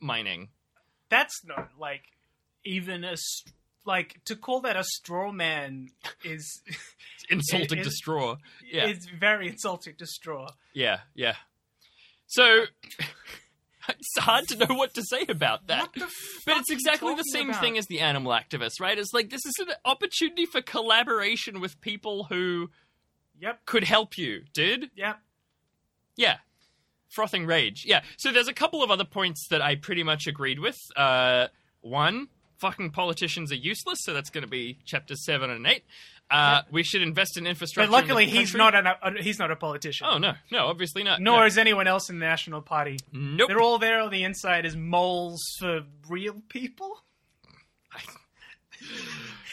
mining. That's not like even a st- like to call that a straw man is insulting to straw. Yeah. It's very insulting to straw. Yeah, yeah. So it's hard to know what to say about that. But it's exactly the same about? thing as the animal activist, right? It's like this is an opportunity for collaboration with people who Yep, could help you, dude. yep. Yeah. Frothing rage. Yeah. So there's a couple of other points that I pretty much agreed with. Uh, one, fucking politicians are useless, so that's going to be chapters seven and eight. Uh, we should invest in infrastructure. But in luckily, he's not an, a, he's not a politician. Oh no, no, obviously not. Nor No. is anyone else in the National Party. Nope. They're all there on the inside as moles for real people.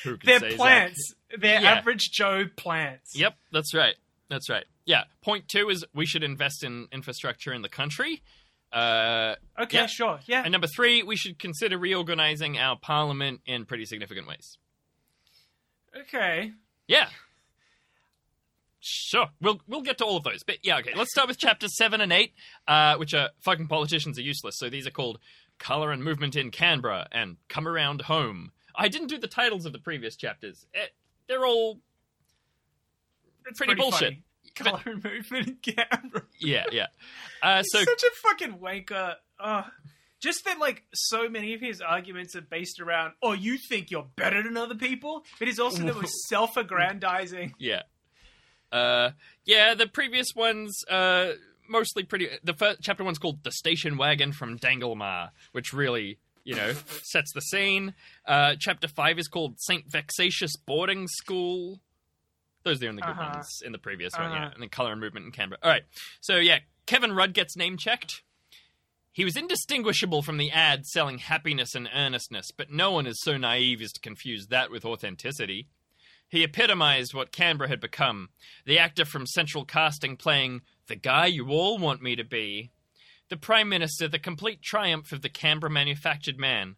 They're plants. They're Yeah. average Joe plants. Yep, that's right. That's right. Yeah. Point two is we should invest in infrastructure in the country. Uh, Okay, Yeah. sure. Yeah. and number three, we should consider reorganizing our parliament in pretty significant ways. okay. Yeah. Sure, we'll we'll get to all of those, but yeah, okay. Let's start with chapters seven and eight, uh, which are fucking politicians are useless. So these are called "Color and Movement in Canberra" and "Come Around Home." I didn't do the titles of the previous chapters. Eh, they're all That's pretty bullshit. funny. Color and movement in camera. yeah, yeah. Uh, so Such a fucking wanker. Uh, just that, like, so many of his arguments are based around, oh, you think you're better than other people? But it's also that was self aggrandizing. Yeah. Uh, yeah, the previous ones, uh, mostly pretty. The first chapter one's called "The Station Wagon from Danglemah," which really, you know, sets the scene. Uh, chapter five is called "Saint Vexatious Boarding School." Those are the only good Uh-huh. ones in the previous one, yeah. Uh-huh. And then Color and Movement in Canberra. All right, so yeah, Kevin Rudd gets name checked. He was indistinguishable from the ad selling happiness and earnestness, but no one is so naive as to confuse that with authenticity. He epitomized what Canberra had become the actor from Central Casting playing the guy you all want me to be. The Prime Minister, the complete triumph of the Canberra manufactured man.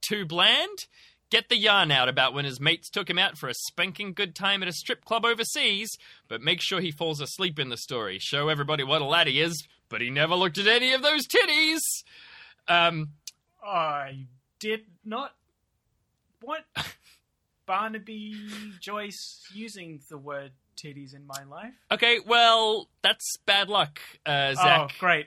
Too bland? Get the yarn out about when his mates took him out for a spanking good time at a strip club overseas, but make sure he falls asleep in the story. Show everybody what a lad he is, but he never looked at any of those titties. Um, I did not. What? Barnaby Joyce using the word titties in my life? okay, well, that's bad luck, uh, Zach. Oh, great.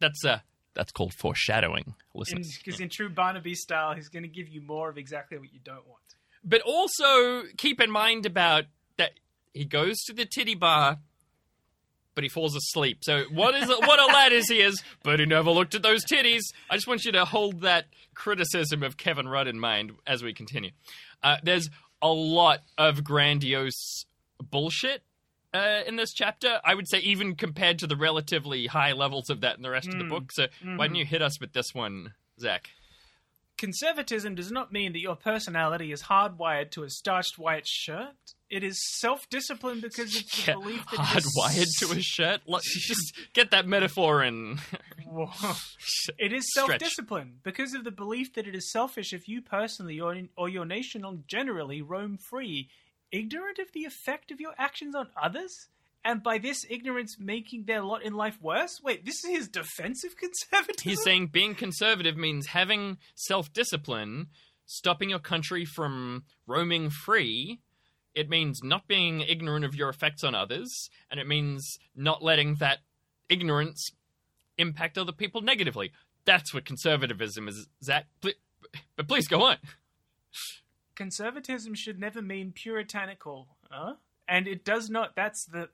That's uh, that's called foreshadowing, listeners. Because in, true Barnaby style, he's going to give you more of exactly what you don't want. But also keep in mind about that he goes to the titty bar, but he falls asleep. So what is what a lad is he is, but he never looked at those titties. I just want you to hold that criticism of Kevin Rudd in mind as we continue. Uh, there's a lot of grandiose bullshit uh, in this chapter. I would say even compared to the relatively high levels of that in the rest of the Mm. book. So why don't you hit us with this one, Zach? Conservatism does not mean that your personality is hardwired to a starched white shirt. It is self-discipline because of the Yeah, belief that is- hardwired to a shirt. Just get that metaphor in. It is self-discipline because of the belief that it is selfish if you personally or, or your nation generally roam free, ignorant of the effect of your actions on others, and by this ignorance making their lot in life worse. Wait, this is his defensive conservatism. He's saying being conservative means having self discipline, stopping your country from roaming free. It means not being ignorant of your effects on others, and it means not letting that ignorance impact other people negatively. That's what conservatism is, Zach. But please go on. conservatism should never mean puritanical, huh? And it does not. That's the.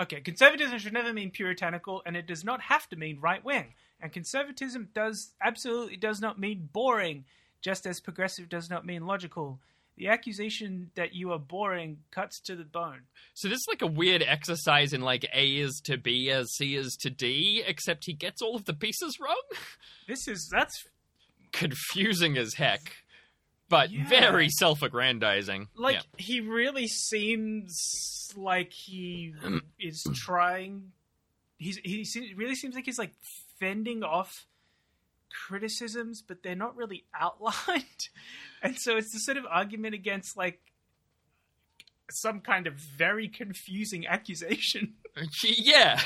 Okay, conservatism should never mean puritanical, and it does not have to mean right wing. And conservatism does absolutely does not mean boring, just as progressive does not mean logical. The accusation that you are boring cuts to the bone. So this is like a weird exercise in like A is to B as C is to D, except he gets all of the pieces wrong. This is that's Confusing as heck, but Yeah. very self-aggrandizing. like Yeah. he really seems like he is trying he's he se- really seems like he's like fending off criticisms but they're not really outlined and so it's the sort of argument against like some kind of very confusing accusation Yeah.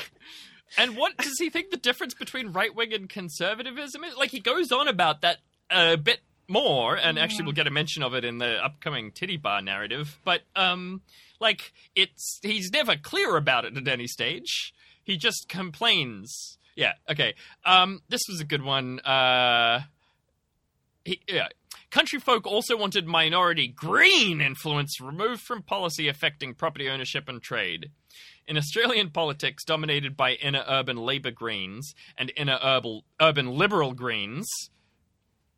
And what does he think the difference between right wing and conservatism is? Like, he goes on about that a bit more, and actually, we'll get a mention of it in the upcoming titty bar narrative. But, um, like, it's he's never clear about it at any stage. He just complains. Yeah, okay. Um, this was a good one. Uh, he, yeah. Country folk also wanted minority green influence removed from policy affecting property ownership and trade. In Australian politics dominated by inner urban Labour Greens and inner urban, urban Liberal Greens,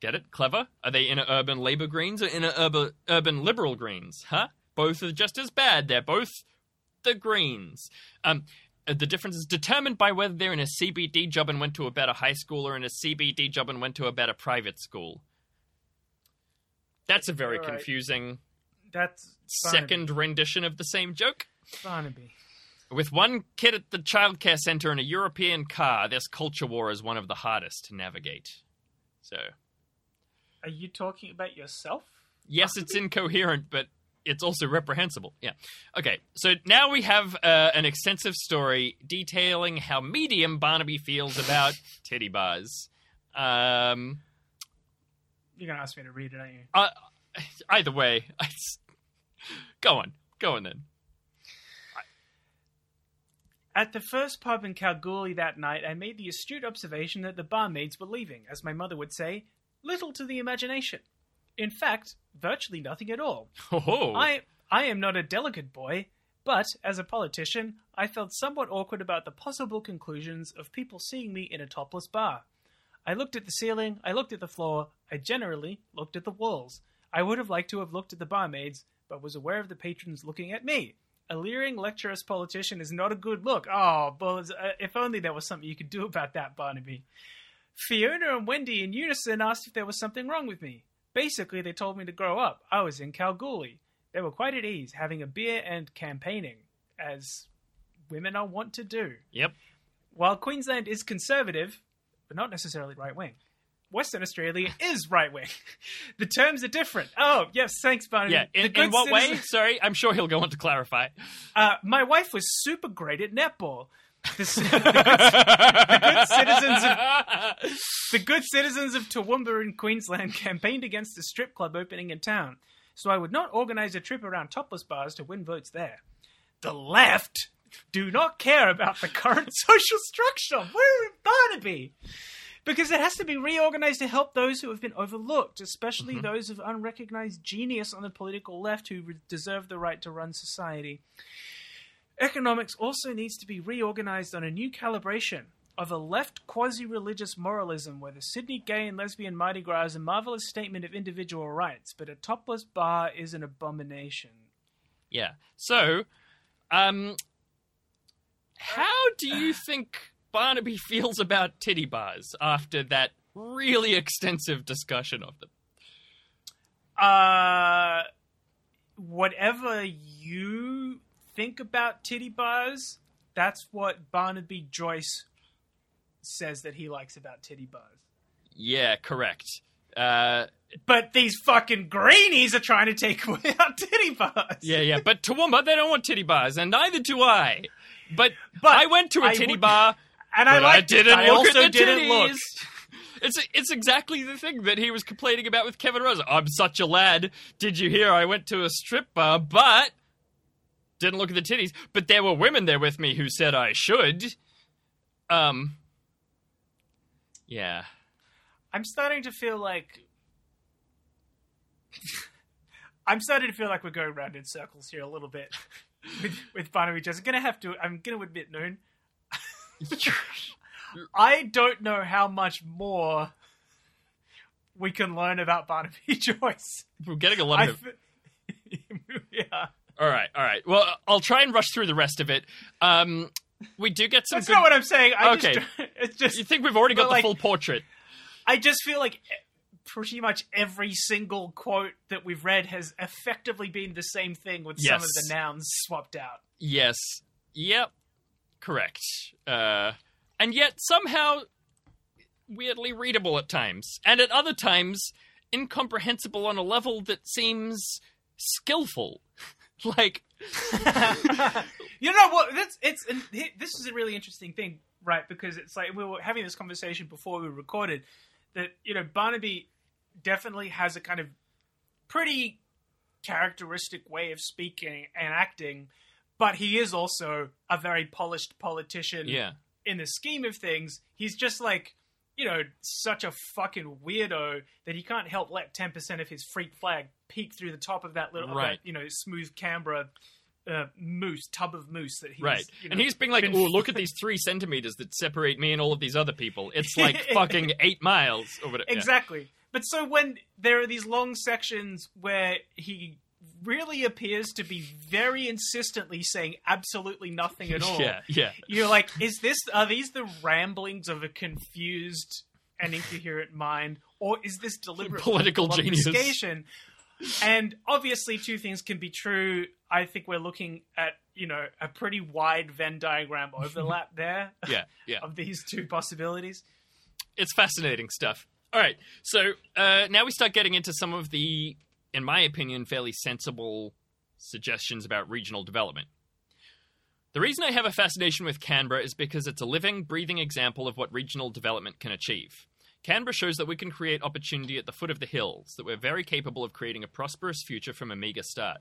get it? Clever? Are they inner urban Labour Greens or inner urban, urban Liberal Greens? Huh? Both are just as bad. They're both the Greens. Um, uh, the difference is determined by whether they're in a CBD job and went to a better high school or in a CBD job and went to a better private school. That's a very right. confusing that's second rendition of the same joke. barnaby With one kid at the childcare center in a European car, this culture war is one of the hardest to navigate. So, are you talking about yourself yes, it's incoherent, but it's also reprehensible. Yeah. Okay, so now we have uh, an extensive story detailing how medium Barnaby feels about teddy bars. Um, you're gonna ask me to read it aren't you uh, either way, go on, go on then. At the first pub in Kalgoorlie that night, I made the astute observation that the barmaids were leaving, as my mother would say, little to the imagination. In fact, virtually nothing at all. Oh, I I am not a delicate boy, But, as a politician, I felt somewhat awkward about the possible conclusions of people seeing me in a topless bar. I looked at the ceiling, I looked at the floor, I generally looked at the walls. I would have liked to have looked at the barmaids, but was aware of the patrons looking at me. A leering, lecturous politician is not a good look. Oh, but uh, if only there was something you could do about that, Barnaby. Fiona and Wendy in unison asked if there was something wrong with me. Basically, they told me to grow up. I was in Kalgoorlie. They were quite at ease, having a beer and campaigning, as women are wont to do. Yep. While Queensland is conservative, but not necessarily right wing, Western Australia is right wing. the terms are different. Oh, yes, thanks, Barnaby. Yeah. In, in what way? Sorry, I'm sure he'll go on to clarify. Uh, my wife was super great at netball. The, the good, citizens of the good citizens of Toowoomba in Queensland campaigned against a strip club opening in town, so I would not organise a trip around topless bars to win votes there. The left do not care about the current social structure. Where are we Barnaby? Because it has to be reorganized to help those who have been overlooked, especially mm-hmm. those of unrecognized genius on the political left who re- deserve the right to run society. Economics also needs to be reorganized on a new calibration of a left quasi religious moralism where the Sydney gay and lesbian Mardi Gras is a marvelous statement of individual rights, but a topless bar is an abomination. Yeah. So, um, how do you think Barnaby feels about titty bars after that really extensive discussion of them? Uh, whatever you think about titty bars, that's what Barnaby Joyce says that he likes about titty bars. Yeah, correct. Uh, But these fucking greenies are trying to take away our titty bars. yeah, yeah. But Toowoomba, they don't want titty bars, and neither do I. But, But I went to a I titty would- bar, and I but like. I didn't I look also at the didn't titties. look. It's it's exactly the thing that he was complaining about with Kevin Rose. I'm such a lad. Did you hear? I went to a strip bar, but didn't look at the titties. But there were women there with me who said I should. Um. Yeah. I'm starting to feel like. I'm starting to feel like we're going round in circles here a little bit with, with Barnaby Joyce. I'm gonna have to. I'm gonna admit, Noon. I don't know how much more we can learn about Barnaby Joyce. We're getting a lot of. f- yeah, All right, all right. Well, I'll try and rush through the rest of it. Um, we do get some that's good. not what I'm saying. I Okay. just, it's just you think we've already got But, the full portrait? I just feel like pretty much every single quote that we've read has effectively been the same thing with some of the nouns swapped out. Yes. Yep. Correct. Uh, and yet somehow weirdly readable at times, and at other times incomprehensible on a level that seems skillful. like, you know what? That's it's and this is a really interesting thing, right? Because it's like we were having this conversation before we recorded that you know Barnaby definitely has a kind of pretty characteristic way of speaking and acting, but he is also a very polished politician. yeah, in the scheme of things, he's just like, you know, such a fucking weirdo that he can't help let 10% of his freak flag peek through the top of that little, Right. that, you know, smooth Canberra uh, mousse, tub of mousse that he's, right. you and he's being like, been "Oh, look at these three centimeters that separate me and all of these other people. It's like fucking eight miles or whatever." Yeah. Exactly. But so when there are these long sections where he really appears to be very insistently saying absolutely nothing at all. Yeah, yeah. You're like, is this are these the ramblings of a confused and incoherent mind, or is this deliberate Political genius. And obviously, two things can be true. I think we're looking at you know a pretty wide Venn diagram overlap there Yeah, yeah. of these two possibilities. it's fascinating stuff. All right, so uh, now we start getting into some of the, in my opinion, fairly sensible suggestions about regional development. The reason I have a fascination with Canberra is because it's a living, breathing example of what regional development can achieve. Canberra shows that we can create opportunity at the foot of the hills, that we're very capable of creating a prosperous future from a meagre start.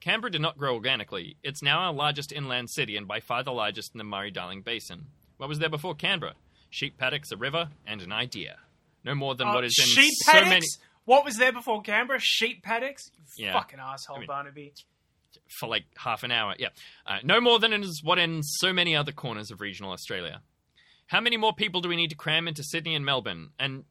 Canberra did not grow organically. It's now our largest inland city and by far the largest in the Murray Darling Basin. What was there before Canberra? Sheep paddocks, a river, and an idea. No more than Uh, what is in sheep so paddocks? many. What was there before Canberra? Sheep paddocks? You Yeah. fucking asshole, I mean- Barnaby. for like half an hour. Yeah, uh, no more than is what in so many other corners of regional Australia. How many more people do we need to cram into Sydney and Melbourne? And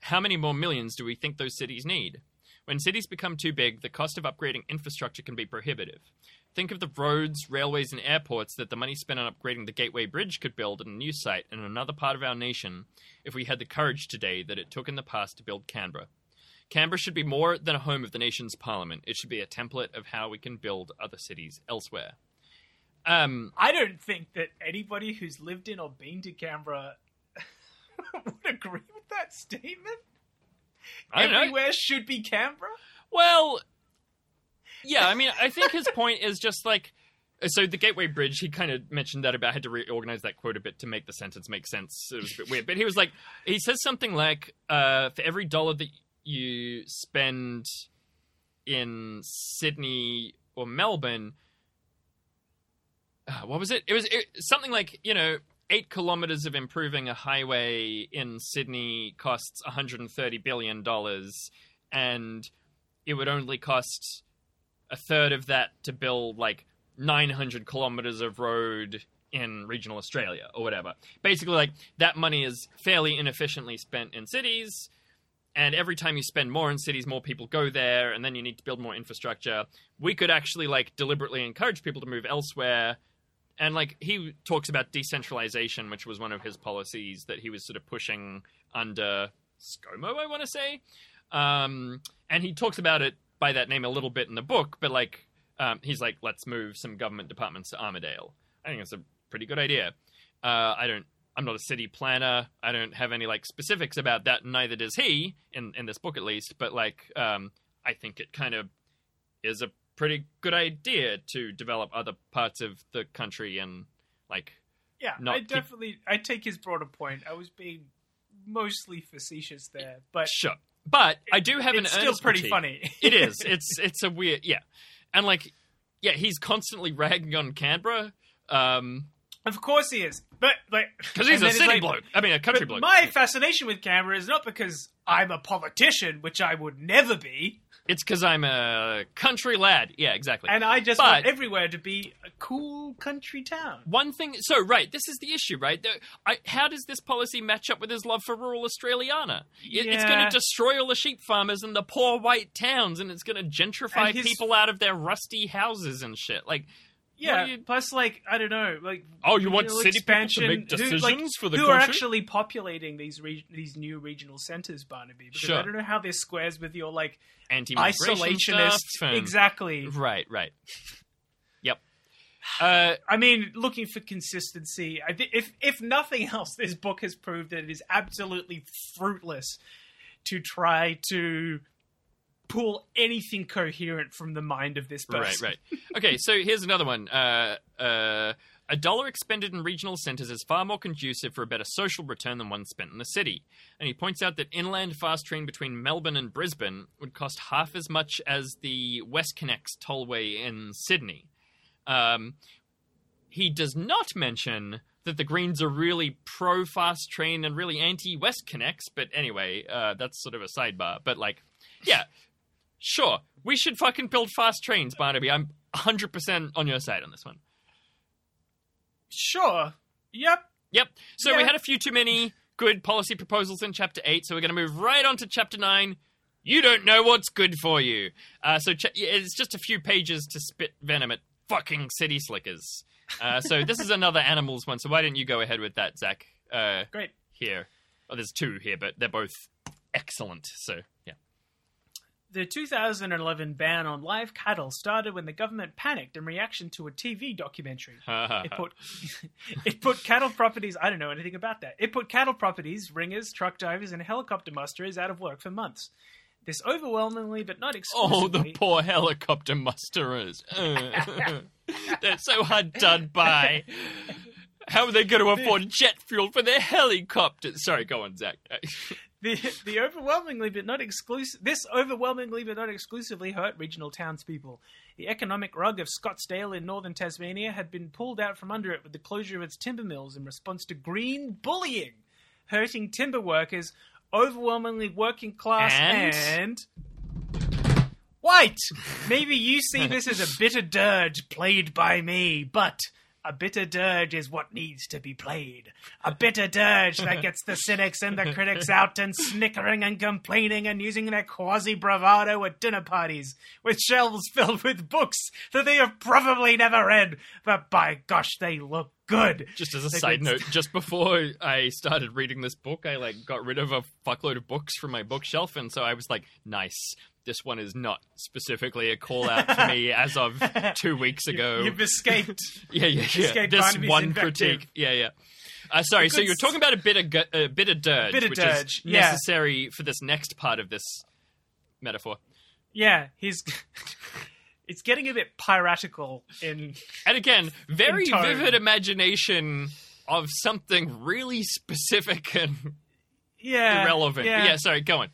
how many more millions do we think those cities need? When cities become too big, the cost of upgrading infrastructure can be prohibitive. Think of the roads, railways, and airports that the money spent on upgrading the Gateway Bridge could build at a new site in another part of our nation if we had the courage today that it took in the past to build Canberra. Canberra should be more than a home of the nation's parliament. It should be a template of how we can build other cities elsewhere. Um, I don't think that anybody who's lived in or been to Canberra would agree with that statement. Don't know. Everywhere should be Canberra. Well, yeah, I mean, I think his point is just like. So the Gateway Bridge, he kind of mentioned that about I had to reorganize that quote a bit to make the sentence make sense. It was a bit weird, but he was like, he says something like, uh, for every dollar that you spend in Sydney or Melbourne, uh, what was it? It was it, something like you know eight kilometers of improving a highway in Sydney costs 130 billion dollars, and it would only cost a third of that to build like 900 kilometers of road in regional Australia or whatever. Basically, like that money is fairly inefficiently spent in cities. And every time you spend more in cities, more people go there, and then you need to build more infrastructure. We could actually like deliberately encourage people to move elsewhere and like he talks about decentralization, which was one of his policies that he was sort of pushing under ScoMo, I want to say. Um, and he talks about it by that name a little bit in the book, but like um, he's like, let's move some government departments to Armidale I think it's a pretty good idea. Uh, I don't. I'm not a city planner. I don't have any like specifics about that. Neither does he in in this book, at least. But like, um, I think it kind of is a pretty good idea to develop other parts of the country and like Yeah, I keep- definitely I take his broader point. I was being mostly facetious there, but sure. But I do have an it's still pretty critique. funny. it is. It's it's a weird yeah, and like yeah, he's constantly ragging on Canberra. Um, of course he is, but like because he's a city like- bloke. I mean, a country bloke. my fascination with Canberra is not because I'm a politician, which I would never be, It's because I'm a country lad. Yeah, exactly. and I just But- want everywhere to be a cool country town. One thing, so right, this is the issue, right? The, I, how does this policy match up with his love for rural Australiana? It, It's going to destroy all the sheep farmers and the poor white towns, and it's going to gentrify his- people out of their rusty houses and shit. Like, Yeah. you- Plus, like I don't know, like Oh, you want city people to expansion, make who- decisions like, for the who are actually populating these re- these new regional centers, Barnaby? Because Sure. I don't know how this squares with your like anti-migration isolationist. stuff and- Exactly. Right, right. yep. Uh, I mean, looking for consistency. I thi- if if nothing else, this book has proved that it is absolutely fruitless to try to pull anything coherent from the mind of this person. Right, right. Okay, so here's another one. Uh, uh, a dollar expended in regional centres is far more conducive for a better social return than one spent in the city. And he points out that inland fast train between Melbourne and Brisbane would cost half as much as the WestConnex tollway in Sydney. Um, he does not mention that the Greens are really pro fast train and really anti WestConnex, but anyway, uh, that's sort of a sidebar. But like, yeah, Sure, we should fucking build fast trains, Barnaby. I'm 100% on your side on this one. Sure. Yep. Yep. So we had a few too many good policy proposals in Chapter 8, so we're going to move right on to Chapter 9. You don't know what's good for you. Uh, so yeah, it's just a few pages to spit venom at fucking city slickers. Uh, so this is another animals one, so why don't you go ahead with that, Zach? Uh, Great. here. Oh, there's two here, but they're both excellent, so yeah. The 2011 ban on live cattle started when the government panicked in reaction to a TV documentary. It put it put cattle properties. I don't know anything about that. It put cattle properties, ringers, truck drivers, and helicopter musterers out of work for months. This overwhelmingly, but not exclusively. Oh, the poor helicopter musterers. They're so hard done by. How are they going to afford jet fuel for their helicopters? Sorry, go on, Zach. the the overwhelmingly but not exclusive this overwhelmingly but not exclusively hurt regional townspeople. The economic rug of Scottsdale in northern Tasmania had been pulled out from under it with the closure of its timber mills in response to green bullying, hurting timber workers, overwhelmingly working class And? and White! Maybe you see this as a bitter dirge played by me, but a bitter dirge is what needs to be played. A bitter dirge that gets the cynics and the critics out and snickering and complaining and using their quasi bravado at dinner parties with shelves filled with books that they have probably never read, but by gosh, they look good. Just as a They side note, just before I started reading this book, I like got rid of a fuckload of books from my bookshelf, and so I was like, "Nice, this one is not specifically a call out to me as of two weeks ago." You've escaped. yeah, yeah, yeah. escaped This one invective. critique, yeah, yeah. Uh, sorry, so you're talking about a bit of gu- a bit of dirge, Bit of which dirge, is yeah. necessary for this next part of this metaphor. Yeah, he's. It's getting a bit piratical in. And again, very vivid imagination of something really specific and Yeah. irrelevant. Yeah. yeah, sorry, go on.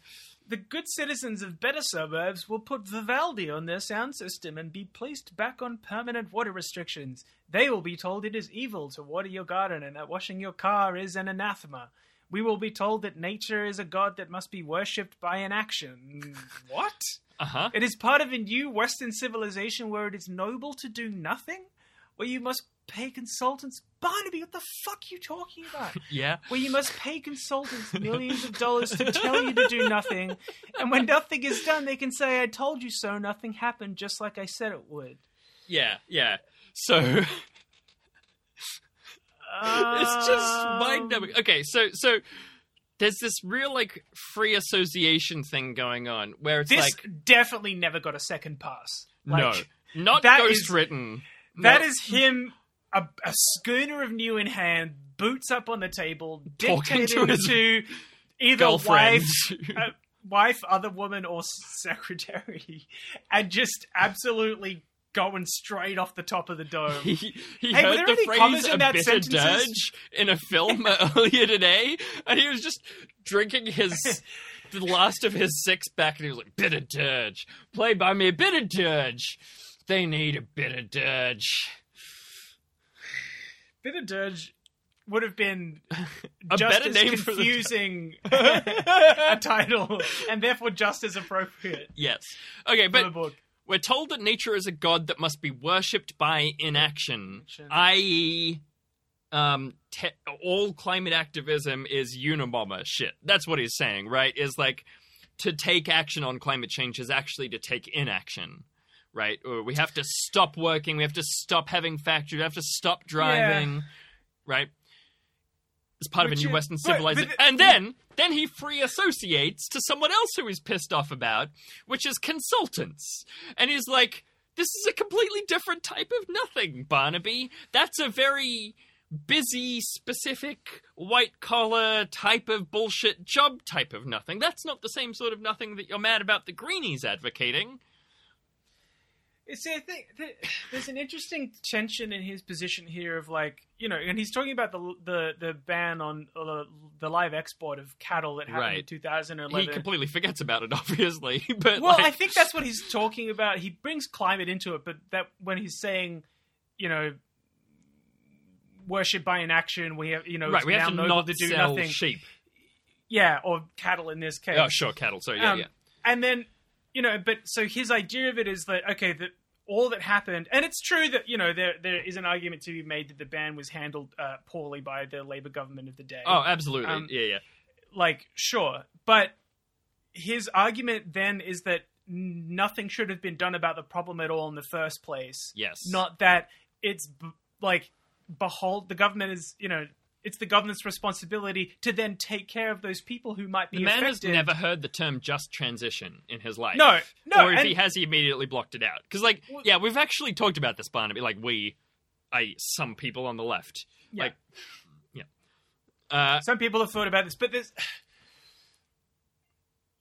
The good citizens of better suburbs will put Vivaldi on their sound system and be placed back on permanent water restrictions. They will be told it is evil to water your garden and that washing your car is an anathema. We will be told that nature is a god that must be worshipped by inaction. What? Uh huh. It is part of a new Western civilization where it is noble to do nothing? Where you must pay consultants. Barnaby, what the fuck are you talking about? Yeah. where you must pay consultants millions of dollars to tell you to do nothing, and when nothing is done, they can say, I told you so, nothing happened, just like I said it would. Yeah, yeah. So it's just mind numbing. Okay, so so there's this real like free association thing going on where it's This like definitely never got a second pass. Like, no, not that ghost is- written. That is him, a, a schooner of new in hand, boots up on the table, Talking to to either girlfriend. wife, uh, wife, other woman, or secretary, and just absolutely going straight off the top of the dome. He, he Hey, heard there the any phrase "a in that bitter dirge" in a film earlier today, and he was just drinking his the last of his six pack, and he was like, "Bit of dirge, play by me, a bit of dirge. They need a bitter dirge." of Dirge would have been A just better as name for the confusing a title, and therefore just as appropriate Yes. Okay, but. We're told that nature is a god that must be worshipped by inaction, i.e., um, te- all climate activism is Unabomber shit. That's what he's saying, right? Is like to take action on climate change is actually to take inaction, right? We have to stop working, we have to stop having factories, we have to stop driving, right? It's part of a new is- Western but- but civilization. and then, then he free associates to someone else who he's pissed off about, which is consultants. And he's like, this is a completely different type of nothing, Barnaby. That's a very busy, specific, white collar type of bullshit job type of nothing. That's not the same sort of nothing that you're mad about the Greenies advocating. You See, I think there's an interesting tension in his position here of like, you know, and he's talking about the the, the ban on uh, the live export of cattle that happened in 2011. He completely forgets about it, obviously. But well, like, I think that's what he's talking about. He brings climate into it, but that when he's saying, you know, worship by inaction, we have, you know, right, we have to not to do nothing. sheep. Yeah, or cattle in this case. Oh, sure, cattle. So yeah, Um, yeah. And then, you know, but so his idea of it is that okay, that all that happened, and it's true that you know there there is an argument to be made that the ban was handled uh, poorly by the Labor government of the day. Oh, absolutely. um, yeah, yeah. like sure, but his argument then is that nothing should have been done about the problem at all in the first place. Yes. Not that it's b- like behold the government is you know it's the government's responsibility to then take care of those people who might be The man has never heard the term "just transition" in his life. No, no, or if and- he has, he immediately blocked it out. Because, like, Well- yeah, we've actually talked about this, Barnaby. Like, we, I, some people on the left, Yeah. like, yeah, uh, Some people have thought about this, but there's.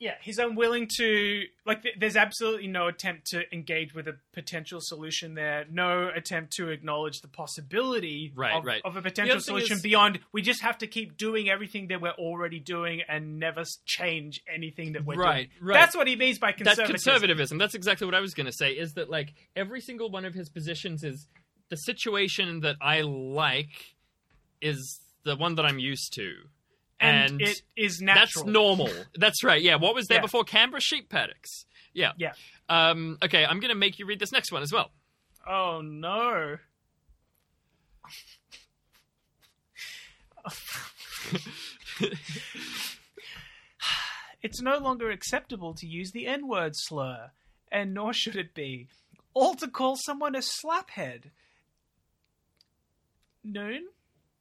Yeah, he's unwilling to. Like, th- there's absolutely no attempt to engage with a potential solution there. No attempt to acknowledge the possibility Right, of, right. of a potential solution is- beyond we just have to keep doing everything that we're already doing and never change anything that we're Right, doing. right. That's what he means by that's conservatism. conservatism. That's exactly what I was going to say. Is that like every single one of his positions is the situation that I like is the one that I'm used to, and, it is natural. That's normal. That's right. Yeah. What was there Yeah. before Canberra sheep paddocks? Yeah. Yeah. Um, okay, I'm going to make you read this next one as well. Oh no. it's no longer acceptable to use the N word slur, and nor should it be. Or to call someone a slaphead. Noon?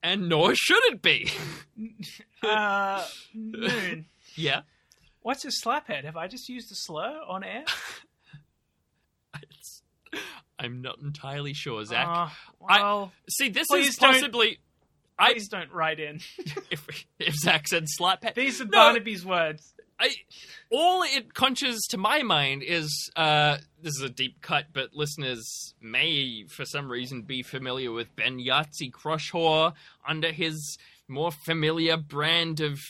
And nor should it be. Uh, noon. yeah. What's a slaphead? Have I just used a slur on air? It's- I'm not entirely sure, Zach. Uh, I- well, See, this is don't- possibly. I please don't write in. if if Zach said slaphead, These are No. Barnaby's words. I all it conjures to my mind is uh this is a deep cut, but listeners may for some reason be familiar with Ben Yahtzee Croshaw under his more familiar brand of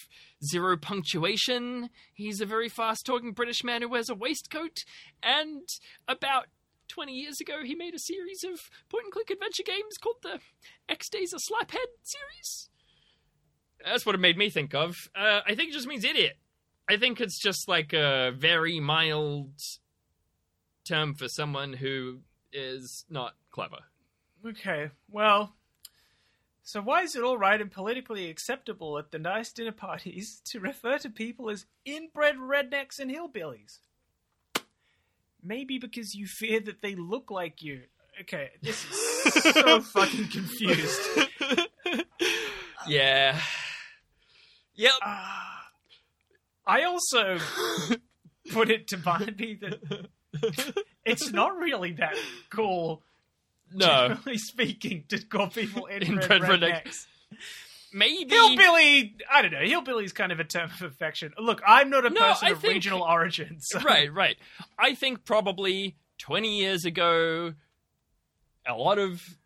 zero punctuation. He's a very fast talking British man who wears a waistcoat, and about 20 years ago he made a series of point and click adventure games called the X Days of Slaphead series. That's what it made me think of. Uh, I think it just means idiot. I think it's just like a very mild term for someone who is not clever. Okay, well, so why is it all right and politically acceptable at the nice dinner parties to refer to people as inbred rednecks and hillbillies? Maybe because you fear that they look like you. Okay, this is so fucking confused. yeah. Yep. Ah. I also put it to Barnaby that it's not really that cool, No. generally speaking, to call people inbred, Inbred redneck. rednecks. Maybe. Hillbilly, I don't know. Hillbilly's kind of a term of affection. Look, I'm not a No, person I of think- regional origins. So. right, right. I think probably 20 years ago, a lot of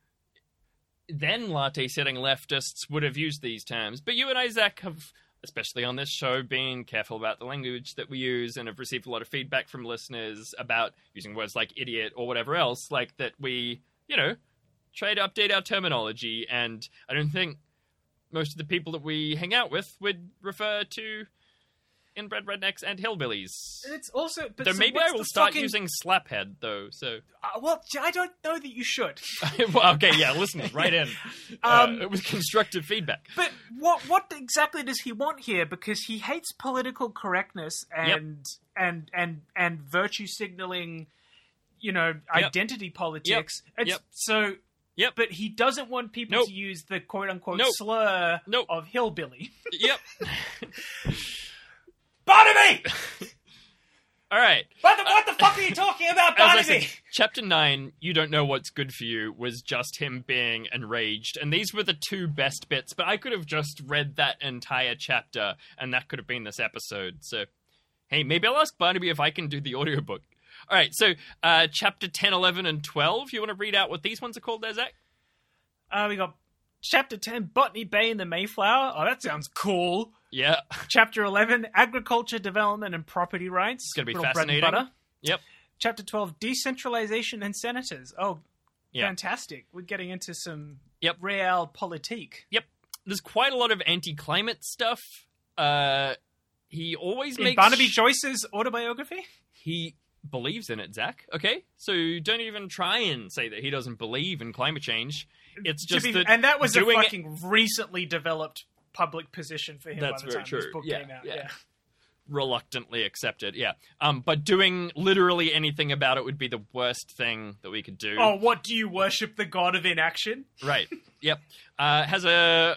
then latte setting leftists would have used these terms. But you and I, Zach, have, especially on this show, been careful about the language that we use and have received a lot of feedback from listeners about using words like idiot or whatever else, like that we, you know, try to update our terminology. And I don't think most of the people that we hang out with would refer to inbred rednecks and hillbillies. It's also, but so maybe I will start fucking- using slaphead though. So Uh, well, I don't know that you should. well, okay, yeah, listeners, right in. Uh, Um, it was constructive feedback. But what what exactly does he want here? Because he hates political correctness and and and and virtue signaling, you know, identity politics. It's, Yep. So, Yep. but he doesn't want people Nope. to use the quote unquote Nope. slur Nope. of hillbilly. Yep. Barnaby, All right. what the, what the fuck are you talking about, As I said, chapter nine, you don't know what's good for you, was just him being enraged, and these were the two best bits. But I could have just read that entire chapter, and that could have been this episode. So, hey, maybe I'll ask Barnaby if I can do the audiobook. All right, so uh, chapter 10, 11, and 12. You want to read out what these ones are called there, Zach? Uh, we got chapter ten, Botany Bay and the Mayflower. Oh, that sounds cool. Yeah. Chapter eleven, Agriculture, Development, and Property Rights. It's gonna be Bread and fascinating. butter. Yep. Chapter 12, Decentralization and Senators. Oh, Yeah. fantastic. We're getting into some Yep. realpolitik. Yep. There's quite a lot of anti-climate stuff. Uh, he always In makes Barnaby Joyce's autobiography? he believes in it, Zach. Okay, so don't even try and say that he doesn't believe in climate change. It's just be- that and that was a it- fucking recently developed public position for him That's by the time this book Yeah, came out. yeah. Yeah. reluctantly accepted. Yeah, um, but doing literally anything about it would be the worst thing that we could do. Oh, what do you worship the god of inaction? Right. Yep. Uh, has a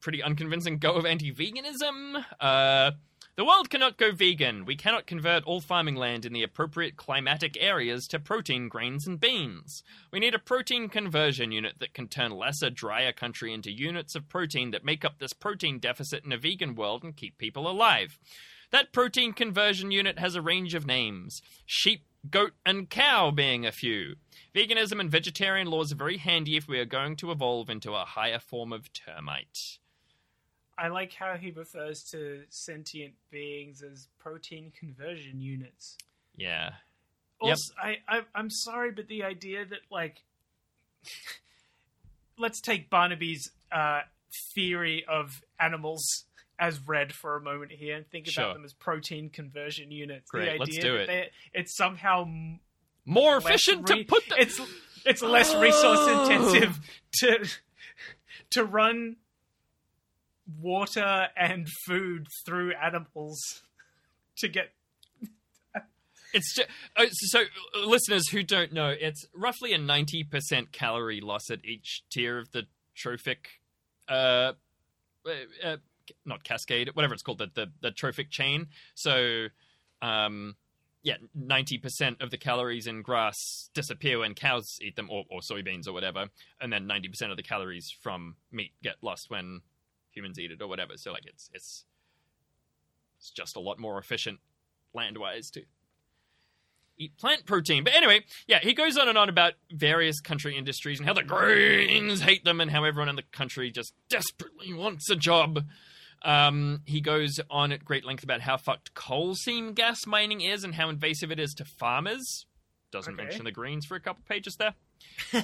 pretty unconvincing go of anti-veganism. Uh, the world cannot go vegan. We cannot convert all farming land in the appropriate climatic areas to protein grains and beans. We need a protein conversion unit that can turn lesser, drier country into units of protein that make up this protein deficit in a vegan world and keep people alive. That protein conversion unit has a range of names sheep, goat, and cow being a few. Veganism and vegetarian laws are very handy if we are going to evolve into a higher form of termite. I like how he refers to sentient beings as protein conversion units. Yeah. Also, Yep. I, I I'm sorry, but the idea that like, let's take Barnaby's uh, theory of animals as red for a moment here and think Sure. about them as protein conversion units. Great, the idea let's do that it. they- It's somehow More efficient re- to put the. it's it's less resource intensive to to run water and food through animals to get It's just, uh, so listeners who don't know, it's roughly a ninety percent calorie loss at each tier of the trophic, uh, uh, uh, not cascade, whatever it's called, the the, the trophic chain. So, um, yeah, ninety percent of the calories in grass disappear when cows eat them, or, or soybeans or whatever, and then ninety percent of the calories from meat get lost when humans eat it or whatever. So, like, it's it's it's just a lot more efficient land wise to eat plant protein. But anyway, yeah, he goes on and on about various country industries and how the Greens hate them and how everyone in the country just desperately wants a job. Um, he goes on at great length about how fucked coal seam gas mining is and how invasive it is to farmers. Doesn't Okay. mention the Greens for a couple pages there.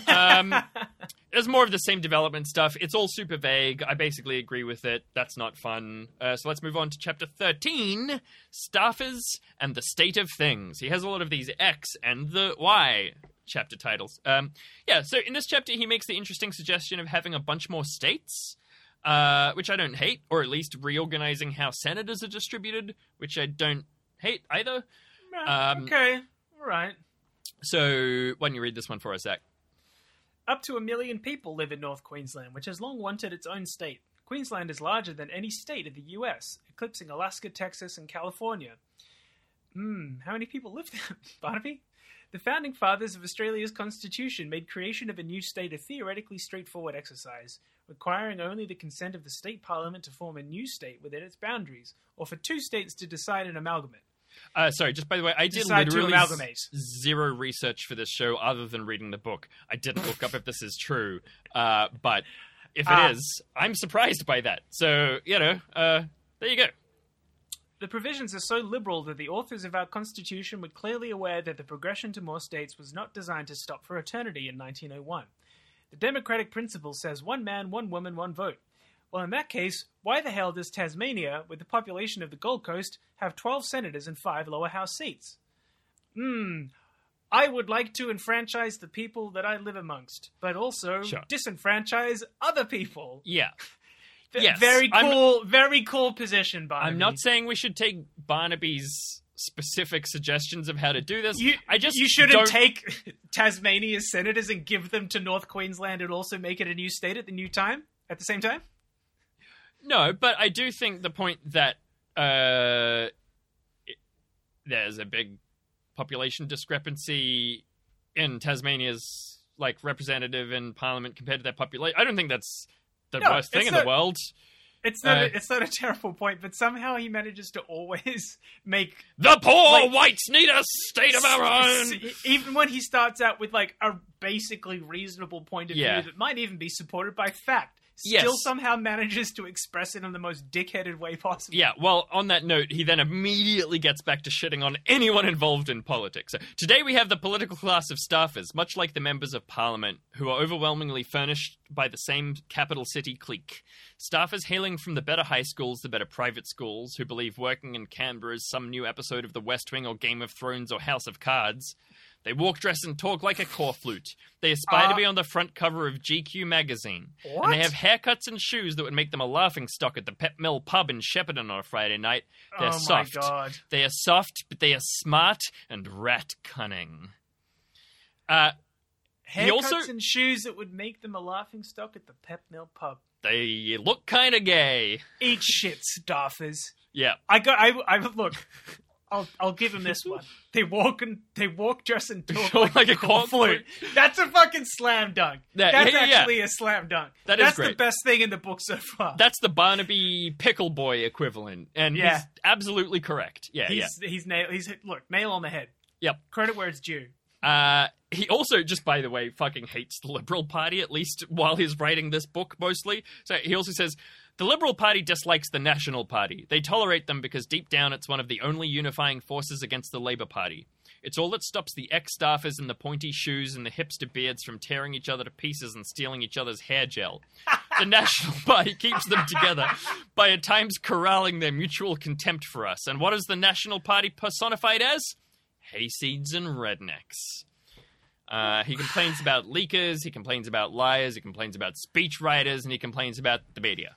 Um, there's more of the same development stuff. It's all super vague. I basically agree with it. That's not fun. Uh, so let's move on to chapter 13 Staffers and the State of Things. He has a lot of these X and the Y chapter titles. Um, yeah, so in this chapter, he makes the interesting suggestion of having a bunch more states. Uh, which I don't hate, or at least reorganizing how senators are distributed, which I don't hate either. Um, okay, all right. So, why don't you read this one for us, Zach? Up to a million people live in North Queensland, which has long wanted its own state. Queensland is larger than any state of the US, eclipsing Alaska, Texas, and California. Hmm, how many people live there, Barnaby? The founding fathers of Australia's constitution made creation of a new state a theoretically straightforward exercise, requiring only the consent of the state parliament to form a new state within its boundaries, or for two states to decide an amalgamate. Uh, sorry, just by the way, I did Decide literally zero research for this show other than reading the book. I didn't look up if this is true, uh, but if it is, Ah. I'm surprised by that. So you know, uh, there you go. The provisions are so liberal that the authors of our Constitution were clearly aware that the progression to more states was not designed to stop for eternity in 1901. The democratic principle says one man, one woman, one vote. Well, in that case, why the hell does Tasmania, with the population of the Gold Coast, have 12 senators and 5 lower house seats? Hmm. I would like to enfranchise the people that I live amongst, but also Sure. disenfranchise other people. Yeah, Yes, very I'm- cool, very cool position, Barnaby. I'm not saying we should take Barnaby's specific suggestions of how to do this. You, I just you shouldn't don't- take Tasmania's senators and give them to North Queensland and also make it a new state at the new time at the same time. No, but I do think the point that uh, it, there's a big population discrepancy in Tasmania's like representative in parliament compared to their population. I don't think that's the No, worst thing in not- the world. It's not. Uh, a, it's not a terrible point, but somehow he manages to always make The poor like- whites need a state of our own. Even when he starts out with like a basically reasonable point of Yeah. view that might even be supported by fact, Yes. still somehow manages to express it in the most dickheaded way possible. Yeah, well, on that note, he then immediately gets back to shitting on anyone involved in politics. So today we have the political class of staffers, much like the members of parliament, who are overwhelmingly furnished by the same capital city clique. Staffers hailing from the better high schools, the better private schools, who believe working in Canberra is some new episode of The West Wing or Game of Thrones or House of Cards. They walk, dress, and talk like a Corflute. They aspire Uh, to be on the front cover of GQ magazine. What? And they have haircuts and shoes that would make them a laughing stock at the Pep Mill pub in Shepparton on a Friday night. They're oh soft. They are soft, but they are smart and rat cunning. Uh, Haircuts also- and shoes that would make them a laughing stock at the Pep Mill pub. they look kind of gay. Eat shit, staffers. Yeah. I got. I. I look. I'll. I'll give him this one. They walk and they walk, dress, and talk Talk like, like a a cork cork flute. That's a fucking slam dunk. That- That's yeah, yeah, yeah. actually a slam dunk. That is That's the great. best thing in the book so far. That's the Barnaby Pickle Boy equivalent. And Yeah. he's absolutely correct. Yeah, yeah. he's he's nail. He's look nail on the head. Yep. Credit where it's due. Uh, he also, just by the way, fucking hates the Liberal Party, at least while he's writing this book mostly. So he also says the Liberal Party dislikes the National Party. They tolerate them because deep down it's one of the only unifying forces against the Labor Party. It's all that stops the ex staffers in the pointy shoes and the hipster beards from tearing each other to pieces and stealing each other's hair gel. the National Party keeps them together by at times corralling their mutual contempt for us. And what is the National Party personified as? Hayseeds and rednecks. Uh, he complains about leakers, he complains about liars, he complains about speechwriters, and he complains about the media.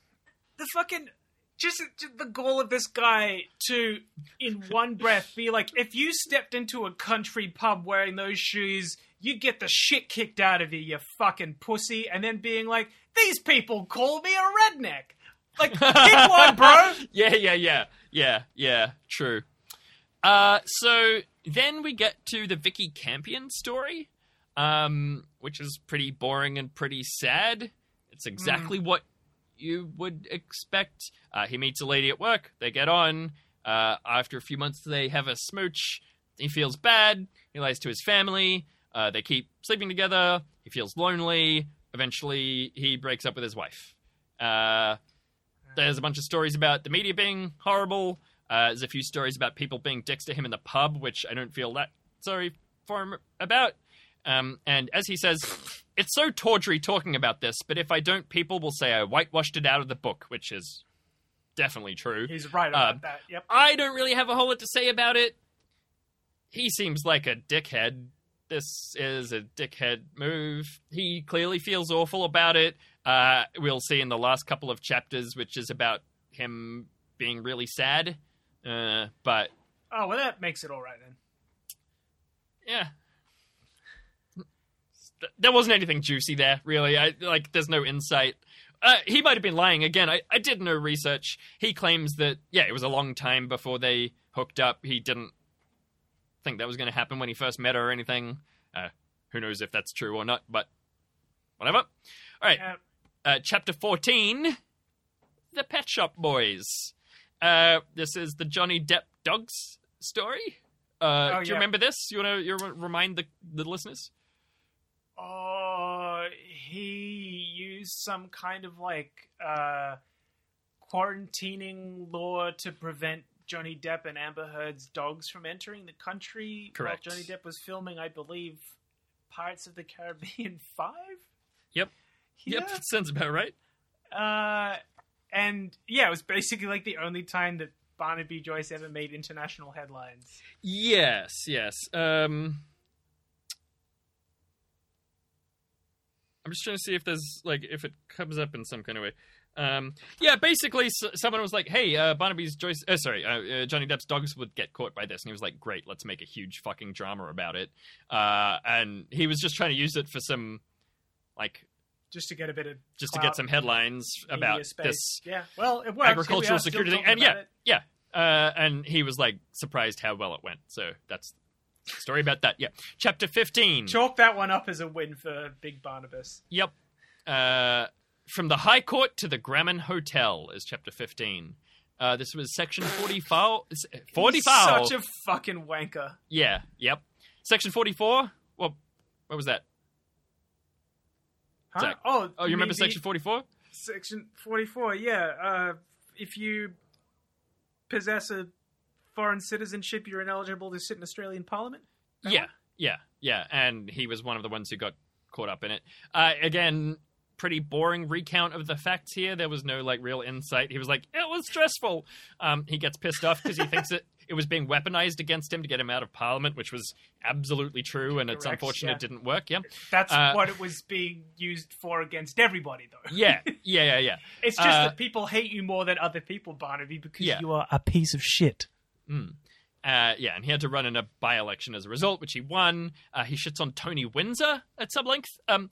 The fucking just, just the goal of this guy to in one breath be like if you stepped into a country pub wearing those shoes you'd get the shit kicked out of you you fucking pussy and then being like these people call me a redneck like pick one bro Yeah, yeah, yeah, yeah, yeah. True. Uh, so then we get to the Vikki Campion story, um, which is pretty boring and pretty sad. It's exactly what you would expect. Uh, he meets a lady at work. They get on. Uh, after a few months, they have a smooch. He feels bad. He lies to his family. Uh, they keep sleeping together. He feels lonely. Eventually, he breaks up with his wife. Uh, there's a bunch of stories about the media being horrible. Uh, there's a few stories about people being dicks to him in the pub, which I don't feel that sorry for him about. Um, and as he says, it's so tawdry talking about this, but if I don't, people will say I whitewashed it out of the book, which is definitely true. he's right about Uh, that yep I don't really have a whole lot to say about it. He seems like a dickhead. This is a dickhead move. He clearly feels awful about it. Uh, we'll see in the last couple of chapters, which is about him being really sad. Uh, but oh well that makes it all right then yeah, there wasn't anything juicy there, really. I like. There's no insight. Uh, he might have been lying again. I, I did no research. He claims that yeah, it was a long time before they hooked up. He didn't think that was going to happen when he first met her or anything. Uh, who knows if that's true or not? But whatever. All right, Yeah. uh, chapter fourteen, the Pet Shop Boys. Uh, this is the Johnny Depp dogs story. Uh, Oh, do you yeah. remember this? You want to you remind the the listeners? Oh, he used some kind of like uh, quarantining law to prevent Johnny Depp and Amber Heard's dogs from entering the country. Correct. While Johnny Depp was filming, I believe, Pirates of the Caribbean Five. Yep. Yeah. Yep, that sounds about right. Uh, and yeah, it was basically like the only time that Barnaby Joyce ever made international headlines. Yes, yes. Um, I'm just trying to see if there's like if it comes up in some kind of way. Um, yeah, basically, s- someone was like, "Hey, uh, Barnaby's Joyce, uh, sorry, uh, uh, Johnny Depp's dogs would get caught by this," and he was like, "Great, let's make a huge fucking drama about it." Uh, and he was just trying to use it for some, like, Just to get a bit of just to clout get some headlines media about space. this Yeah, well, it works. Agricultural security thing. And yeah, it. yeah. Uh, and he was like surprised how well it went. So that's story about that. Yeah. Chapter 15. Chalk that one up as a win for Big Barnabas. Yep. Uh, from the High Court to the Grammon Hotel is chapter 15. Uh, this was section 44. 44. Such a fucking wanker. yeah, yep. Section 44. Well, what was that? Huh? Zach. Oh, Oh, you remember section 44? Section 44, yeah. Uh, if you possess a foreign citizenship, you're ineligible to sit in Australian Parliament? That Yeah, one? yeah, yeah. And he was one of the ones who got caught up in it. Uh, again, pretty boring recount of the facts here. There was no like real insight. He was like, "It was stressful." Um, he gets pissed off because he thinks it it was being weaponized against him to get him out of Parliament, which was absolutely true, and it's unfortunate yeah. it didn't work. Yeah, That's Uh, what it was being used for against everybody, though. yeah, yeah, yeah, yeah. It's just Uh, that people hate you more than other people, Barnaby, because Yeah. you are a piece of shit. Mm. Uh, yeah, and he had to run in a by-election as a result, which he won. Uh, he shits on Tony Windsor at some length. Um,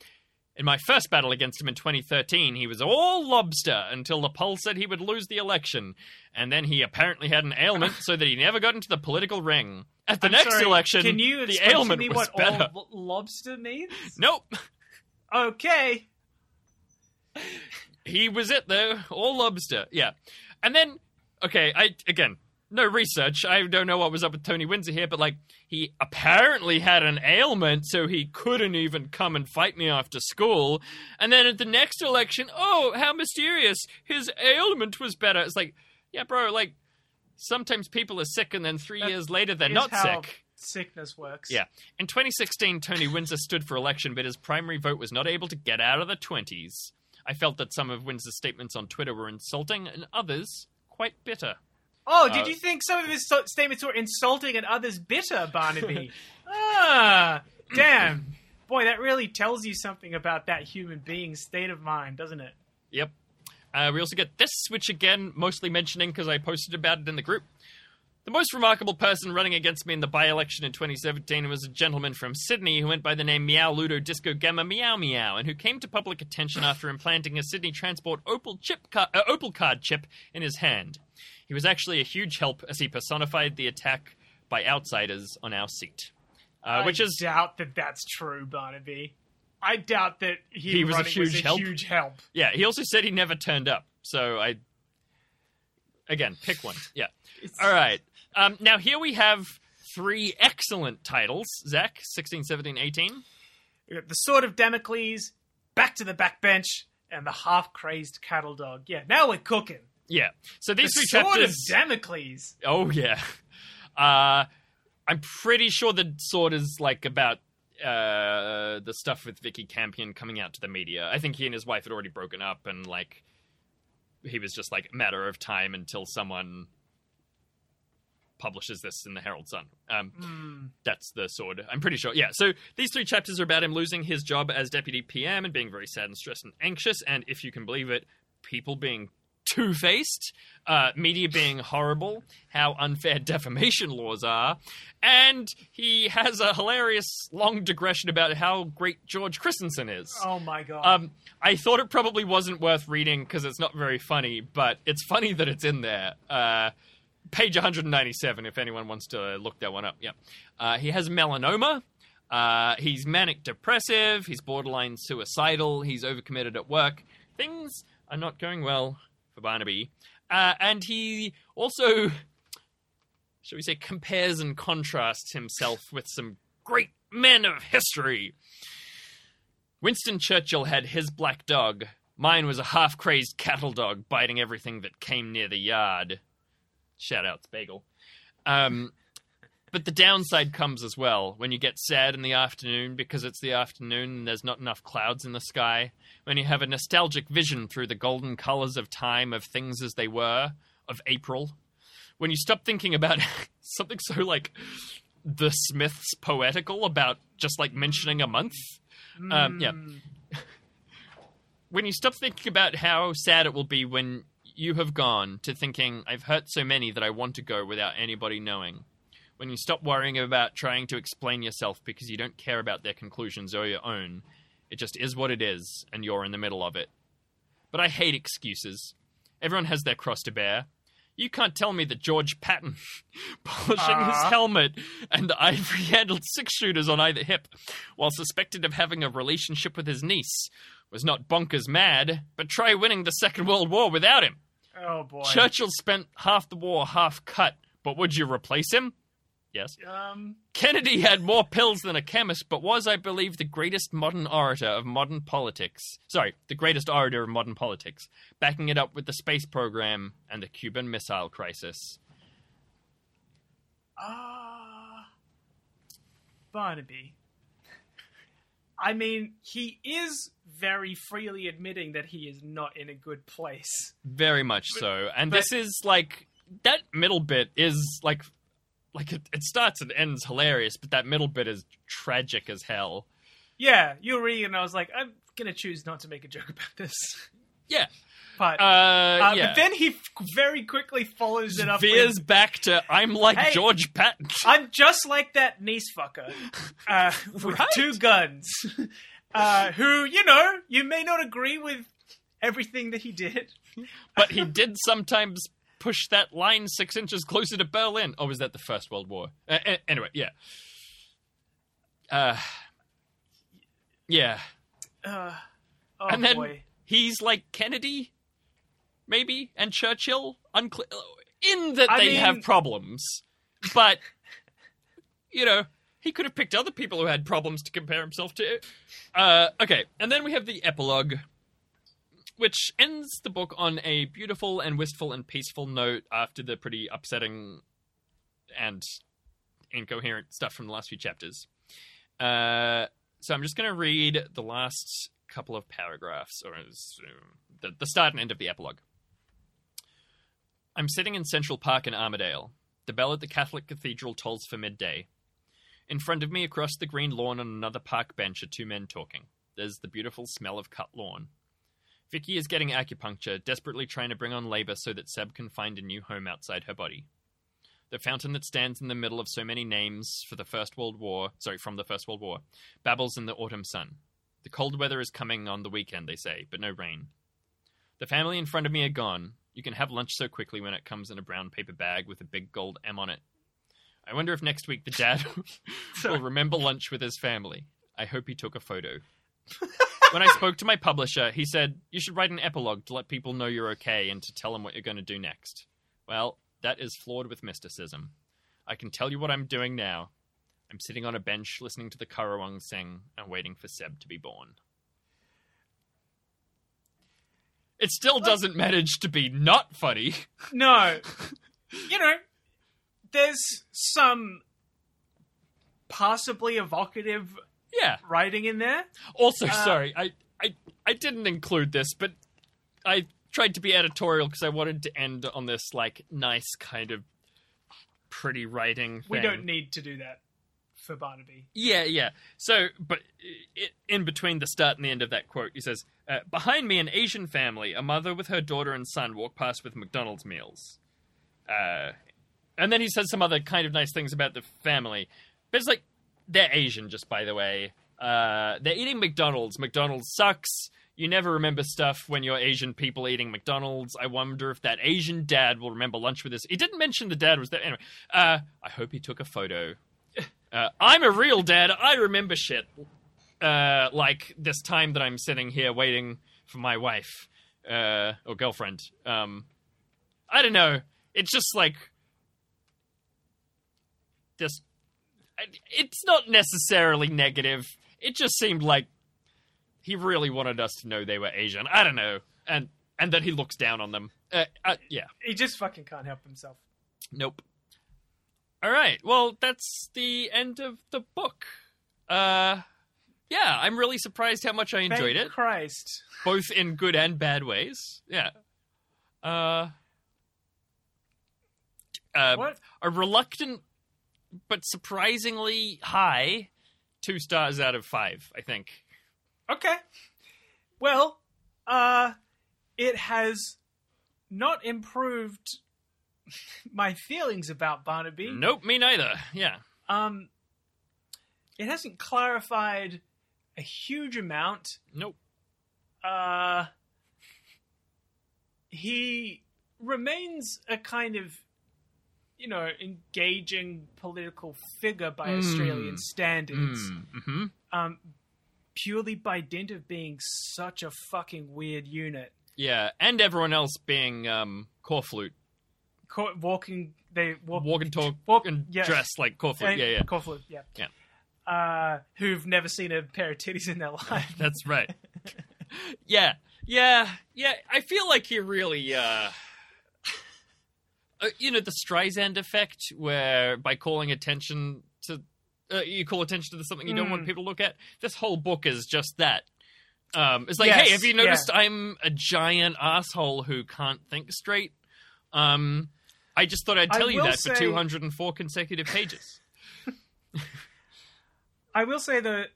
in my first battle against him in 2013, he was all lobster until the poll said he would lose the election, and then he apparently had an ailment, so that he never got into the political ring. At the I'm next sorry, election, can you the explain ailment to me was what better. all lobster means? Nope, Okay. he was it though, all lobster. Yeah, and then okay, I again no research. I don't know what was up with Tony Windsor here, but like he apparently had an ailment, so he couldn't even come and fight me after school. And then at the next election, oh, how mysterious! His ailment was better. It's like, yeah, bro, like sometimes people are sick, and then three That years later they're not how sick. Sickness works. Yeah. In 2016, Tony Windsor stood for election, but his primary vote was not able to get out of the 20s. I felt that some of Windsor's statements on Twitter were insulting and others quite bitter. Oh, did Uh, you think some of his so- statements were insulting and others bitter, Barnaby? ah, damn. Boy, that really tells you something about that human being's state of mind, doesn't it? Yep. Uh, we also get this, which again, mostly mentioning because I posted about it in the group. The most remarkable person running against me in the by election in 2017 was a gentleman from Sydney who went by the name Meow Ludo Disco Gamma Meow Meow and who came to public attention after implanting a Sydney Transport Opal, chip ca- uh, Opal card chip in his hand. He was actually a huge help as he personified the attack by outsiders on our seat. Uh, which I is doubt that that's true, Barnaby. I doubt that he, He was a huge help? huge help. Yeah, he also said he never turned up. So I again pick one. Yeah. All right. Um, now here we have three excellent titles. Zach, 16, 17, 18. We got the Sword of Damocles, Back to the Backbench, and the Half Crazed Cattle Dog. Yeah, now we're cooking. Yeah. So The these three Sword chapters. of Damocles. oh yeah. Uh, I'm pretty sure the sword is like about uh, the stuff with Vikki Campion coming out to the media. I think he and his wife had already broken up, and like he was just like a matter of time until someone publishes this in the Herald Sun. Um, Hmm. that's the sword. I'm pretty sure. Yeah. So these three chapters are about him losing his job as deputy PM and being very sad and stressed and anxious, and if you can believe it, people being two faced, uh, media being horrible, how unfair defamation laws are, and he has a hilarious long digression about how great George Christensen is. Oh my god. Um, I thought it probably wasn't worth reading because it's not very funny, but it's funny that it's in there. Uh, page 197, if anyone wants to look that one up. Yeah. Uh, he has melanoma. Uh, he's manic depressive. He's borderline suicidal. He's overcommitted at work. Things are not going well for Barnaby. Uh, and he also, shall we say, compares and contrasts himself with some great men of history. Winston Churchill had his black dog. Mine was a half crazed cattle dog biting everything that came near the yard. Shout outs, Bagel. Um, but the downside comes as well when you get sad in the afternoon because it's the afternoon and there's not enough clouds in the sky. When you have a nostalgic vision through the golden colors of time of things as they were, of April. When you stop thinking about something so like the Smiths poetical about just like mentioning a month. Um, yeah. Hmm. When you stop thinking about how sad it will be when you have gone to thinking, I've hurt so many that I want to go without anybody knowing. When you stop worrying about trying to explain yourself because you don't care about their conclusions or your own, it just is what it is, and you're in the middle of it. But I hate excuses. Everyone has their cross to bear. You can't tell me that George Patton, polishing his Ah. helmet and ivory handled six shooters on either hip, while suspected of having a relationship with his niece, was not bonkers mad, but try winning the Second World War without him. Oh boy. Churchill spent half the war half cut, but would you replace him? Yes. Um. Kennedy had more pills than a chemist, but was, I believe, the greatest modern orator of modern politics. Sorry, the greatest orator of modern politics, backing it up with the space program and the Cuban Missile Crisis. Ah. Barnaby. I mean, he is very freely admitting that he is not in a good place. Very much so. And but- this is like that middle bit is like like it, it starts and ends hilarious, but that middle bit is tragic as hell. Yeah, you were reading, and I was like, I'm gonna choose not to make a joke about this. Yeah. But, Uh, uh, yeah. but then he f- very quickly follows it up veers with, back to I'm like Hey. George Patton. I'm just like that niece fucker uh, with Right. two guns, uh, who you know you may not agree with everything that he did. but he did sometimes push that line six inches closer to Berlin. Or was that the First World War? Uh, anyway, yeah. Uh, yeah. Uh, oh and then boy. he's like Kennedy, maybe, and Churchill. Unclear. In that I they mean- have problems, but you know he could have picked other people who had problems to compare himself to. Uh, okay, and then we have the epilogue, which ends the book on a beautiful and wistful and peaceful note after the pretty upsetting and incoherent stuff from the last few chapters. Uh, So I'm just going to read the last couple of paragraphs, or uh, the, the start and end of the epilogue. I'm sitting in Central Park in Armidale. The bell at the Catholic Cathedral tolls for midday. In front of me, across the green lawn on another park bench, are two men talking. There's the beautiful smell of cut lawn. Vikki is getting acupuncture, desperately trying to bring on labor so that Seb can find a new home outside her body. The fountain that stands in the middle of so many names for the First World War, sorry, from the First World War, babbles in the autumn sun. The cold weather is coming on the weekend, they say, but no rain. The family in front of me are gone. You can have lunch so quickly when it comes in a brown paper bag with a big gold M on it. I wonder if next week the dad will remember lunch with his family. I hope he took a photo. When I spoke to my publisher, he said, You should write an epilogue to let people know you're okay and to tell them what you're going to do next. Well, that is flawed with mysticism. I can tell you what I'm doing now. I'm sitting on a bench listening to the Currawong sing and waiting for Seb to be born. It still doesn't manage to be not funny. No. you know, there's some possibly evocative Yeah. writing in there. Also, Uh, sorry, I, I I didn't include this, but I tried to be editorial because I wanted to end on this like nice kind of pretty writing. We don't need to do that for Barnaby. Yeah, yeah. So, but i in between the start and the end of that quote, he says, uh, "Behind me, an Asian family, a mother with her daughter and son, walk past with McDonald's meals." Uh, and then he says some other kind of nice things about the family, but it's like they're Asian, just by the way. Uh, they're eating McDonald's. McDonald's sucks. You never remember stuff when you're Asian people eating McDonald's. I wonder if that Asian dad will remember lunch with us. He didn't mention the dad was there. Anyway, uh, I hope he took a photo. Uh, I'm a real dad. I remember shit. Uh, like this time that I'm sitting here waiting for my wife uh, or girlfriend. Um, I don't know. It's just like this. It's not necessarily negative. It just seemed like he really wanted us to know they were Asian. I don't know, and and that he looks down on them. Uh, uh, yeah. He just fucking can't help himself. Nope. All right. Well, that's the end of the book. Uh, yeah, I'm really surprised how much I enjoyed Thank it, Christ. both in good and bad ways. Yeah. Uh, uh, What? a reluctant but surprisingly high two stars out of five. I think. Okay. Well, uh, it has not improved my feelings about Barnaby. Nope, me neither. Yeah. Um, it hasn't clarified a huge amount. Nope. Uh, he remains a kind of, you know, engaging political figure by Mm. Australian standards. Mm-hmm. Um, purely by dint of being such a fucking weird unit. Yeah, and everyone else being um, Corflute. Co- walking, they walk, walk and talk walk- and yeah. dress like Corflute. and- Yeah, yeah, Corflute, yeah, Yeah. Uh, who've never seen a pair of titties in their life. that's right. yeah, yeah, yeah. I feel like you really, uh, you know, the Streisand effect, where by calling attention to, uh, you call attention to something you don't want Mm. people to look at. This whole book is just that. Um, it's like, Yes, hey, have you yeah. noticed I'm a giant asshole who can't think straight? Um, I just thought I'd I tell you that for 204 consecutive pages. I will say that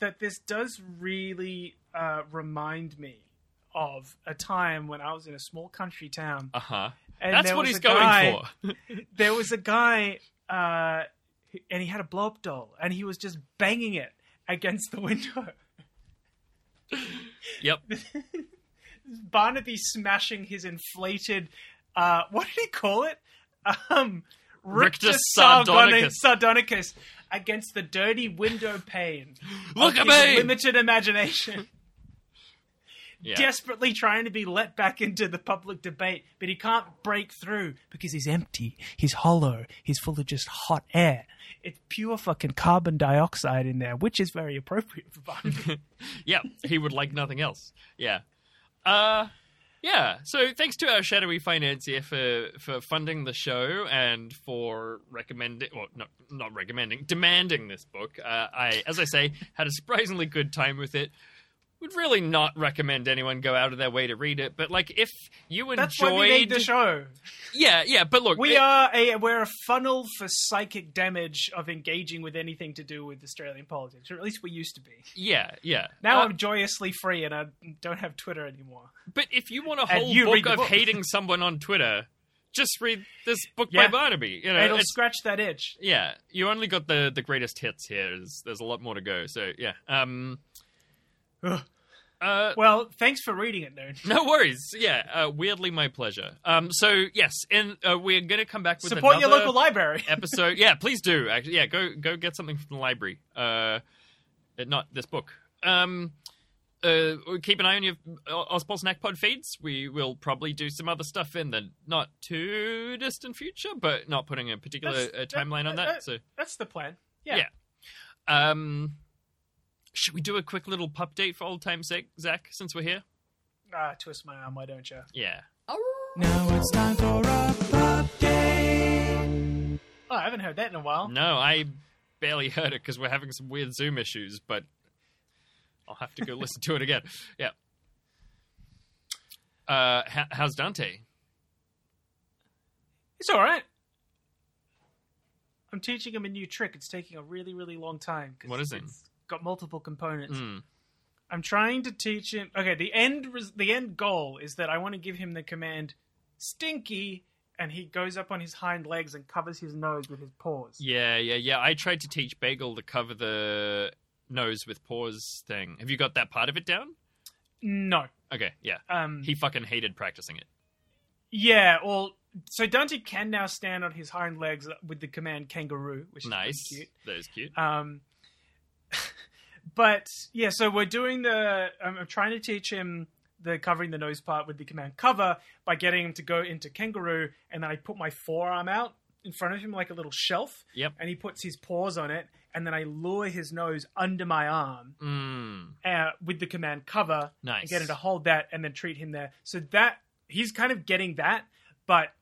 that this does really uh, remind me of a time when I was in a small country town. Uh huh. And That's what he's a going guy- for. There was a guy, uh, and he had a blow up doll, and he was just banging it against the window. Yep. Barnaby smashing his inflated, uh, what did he call it? Um, Rictus Sardonicus. Sardonicus. Sardonicus against the dirty window pane. Look at me! Limited imagination. Yeah. Desperately trying to be let back into the public debate, but he can't break through because he's empty. He's hollow. He's full of just hot air. It's pure fucking carbon dioxide in there, which is very appropriate for Barnaby. yeah, he would like nothing else. Yeah. Uh Yeah. So thanks to our shadowy financier for for funding the show and for recommending, well, not not recommending, demanding this book. Uh, I, as I say, had a surprisingly good time with it. Would really not recommend anyone go out of their way to read it, but like if you enjoyed, That's why we made the show. yeah, yeah. But look, We it- are a we're a funnel for psychic damage of engaging with anything to do with Australian politics, or at least we used to be. yeah, yeah. Now Uh, I'm joyously free and I don't have Twitter anymore. But if you want a whole book of book. hating someone on Twitter, just read this book Yeah. by Barnaby. You know, It'll scratch that itch. yeah, you only got the the greatest hits here. There's, there's a lot more to go. So yeah. Um. Ugh. Uh. Well, thanks for reading it, Noon. No worries. Yeah. Uh, weirdly, my pleasure. Um. So yes, and uh, we're gonna come back with Support your local library. episode. yeah, please do. Actually, yeah, go go get something from the library. Uh, not this book. Um. Uh, keep an eye on your Ozpol Snack Pod feeds. We will probably do some other stuff in the not too distant future, but not putting a particular uh, timeline on that. So, That's the plan. Yeah. Yeah. um, should we do a quick little pup date for old time's sake, Zach? Since we're here, Ah, twist my arm, why don't you? yeah. Now it's time for a update. Oh, I haven't heard that in a while. No, I barely heard it because we're having some weird Zoom issues, but I'll have to go listen to it again. Yeah. Uh, h- how's Dante? It's all right. I'm teaching him a new trick. It's taking a really, really long time. 'cause What is it? It's got multiple components. Mm. I'm trying to teach him. Okay, the end res- the end goal is that I want to give him the command "stinky," and he goes up on his hind legs and covers his nose with his paws. Yeah, yeah, yeah. I tried to teach Bagel to cover the nose with paws thing. Have you got that part of it down? No. Okay, yeah. Um. He fucking hated practicing it. yeah. Well, so Dante can now stand on his hind legs with the command "kangaroo," which is Nice. cute. That is cute. Um, but yeah, so we're doing the. I'm, I'm trying to teach him the covering the nose part with the command cover by getting him to go into kangaroo, and then I put my forearm out in front of him like a little shelf, Yep. and he puts his paws on it, and then I lure his nose under my arm Mm. uh, with the command cover, Nice. and get him to hold that, and then treat him there. So that he's kind of getting that, but.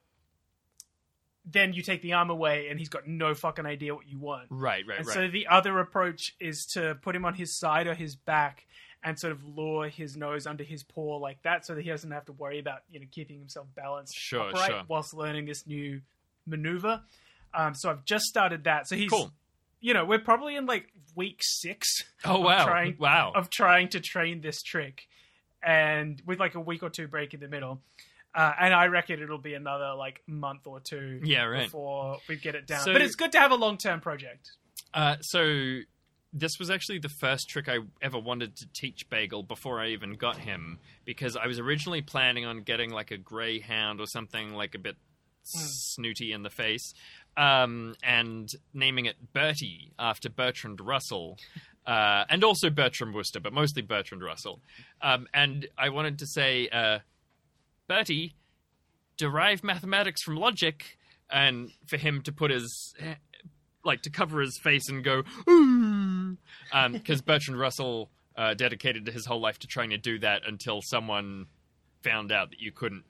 Then you take the arm away, and he's got no fucking idea what you want. Right, right, And right. so the other approach is to put him on his side or his back and sort of lure his nose under his paw like that so that he doesn't have to worry about, you know, keeping himself balanced Sure, upright sure. whilst learning this new maneuver. Um, so I've just started that. So he's Cool. you know, we're probably in like week six Oh of wow! trying- wow. of trying to train this trick and with like a week or two break in the middle. Uh, and I reckon it'll be another like month or two Yeah, right. before we get it down. So- but it's good to have a long term project. Uh, so this was actually the first trick I ever wanted to teach Bagel before I even got him because I was originally planning on getting like a greyhound or something like a bit snooty in the face, um, and naming it Bertie after Bertrand Russell. Uh, and also Bertram Wooster, but mostly Bertrand Russell. Um, and I wanted to say, uh, Bertie, derive mathematics from logic, and for him to put his like to cover his face and go because Bertrand Russell uh, dedicated his whole life to trying to do that until someone found out that you couldn't.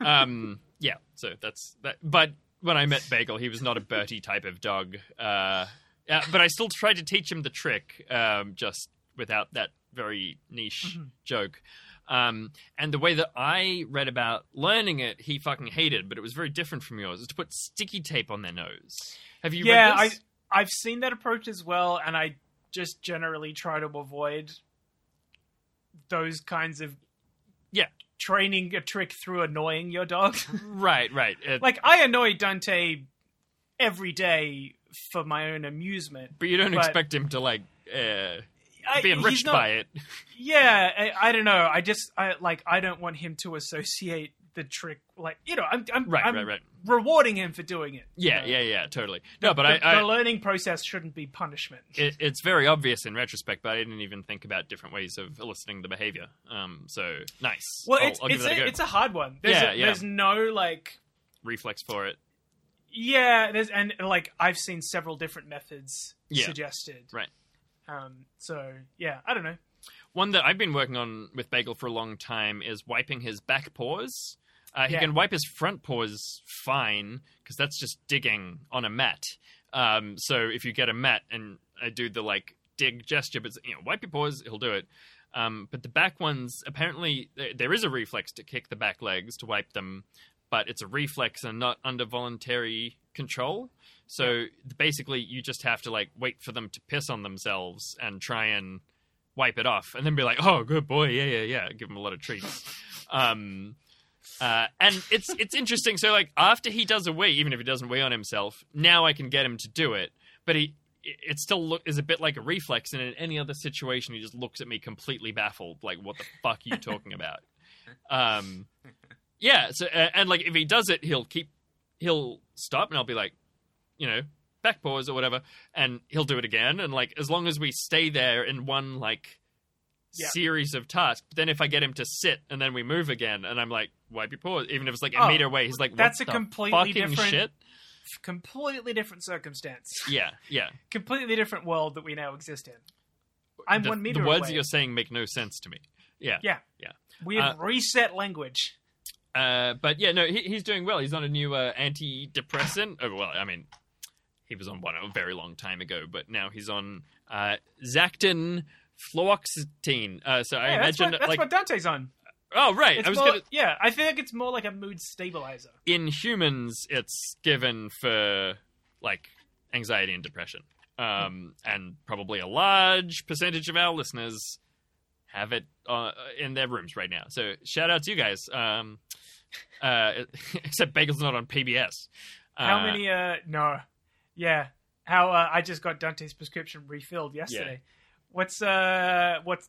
Um, yeah, so that's that. But when I met Bagel, he was not a Bertie type of dog. Uh, yeah, but I still tried to teach him the trick, um, just without that very niche joke. Um, and the way that I read about learning it, he fucking hated, but it was very different from yours. Is to put sticky tape on their nose. Have you yeah, read this? I I've seen that approach as well, and I just generally try to avoid those kinds of Yeah. training a trick through annoying your dog. Right, right. It- like I annoy Dante every day for my own amusement. but you don't expect him to like uh, I, be enriched not- by it. Yeah, I, I don't know. I just I like I don't want him to associate the trick like you know I'm I'm, Right, I'm right, right. rewarding him for doing it. you Yeah, know? yeah, yeah, totally. No, but the, I, I the learning process shouldn't be punishment. it, it's very obvious in retrospect, but I didn't even think about different ways of eliciting the behavior. Um, so nice. well, I'll, it's I'll it's a, a it's a hard one. There's Yeah, a, yeah. there's no like reflex for it. Yeah, there's and like I've seen several different methods Yeah. suggested. Right. Um. So yeah, I don't know. One that I've been working on with Bagel for a long time is wiping his back paws. Uh, he Yeah. can wipe his front paws fine because that's just digging on a mat. Um, so if you get a mat and I do the like dig gesture, but you know, wipe your paws, he'll do it. Um, but the back ones, apparently, there is a reflex to kick the back legs to wipe them, but it's a reflex and not under voluntary control. So basically, you just have to like wait for them to piss on themselves and try and wipe it off, and then be like, "Oh, good boy, yeah, yeah, yeah." Give them a lot of treats. um, uh, and it's it's interesting. So like after he does a wee, even if he doesn't wee on himself, now I can get him to do it. But he it still look is a bit like a reflex, and in any other situation, he just looks at me completely baffled, like, "What the fuck are you talking about?" Um, yeah. So uh, and like if he does it, he'll keep he'll stop, and I'll be like, you know, back pause or whatever, and he'll do it again. And like as long as we stay there in one like Yeah. series of tasks, but then if I get him to sit and then we move again, and I'm like, wipe your paws, even if it's like a Oh, meter away, he's like, that's a completely fucking different- shit. Completely different circumstance. Yeah, yeah. Completely different world that we now exist in. I'm the, one meter The words away. you're saying make no sense to me. Yeah. Yeah. Yeah. We have Uh, reset language. Uh, but yeah, no, he, he's doing well. He's on a new uh, antidepressant. Oh, well, I mean, he was on one a very long time ago, but now he's on uh, Zactin fluoxetine. Uh, so I Yeah, that's imagine what, that's like what Dante's on. oh right, It's I was more, gonna Yeah, I feel like it's more like a mood stabilizer. in humans it's given for like anxiety and depression. Um, and probably a large percentage of our listeners have it uh, in their rooms right now. So shout out to you guys. Um, uh, except Bagel's not on PBS. How Uh, many? Uh, no, yeah. How uh, I just got Dante's prescription refilled yesterday. What's uh what's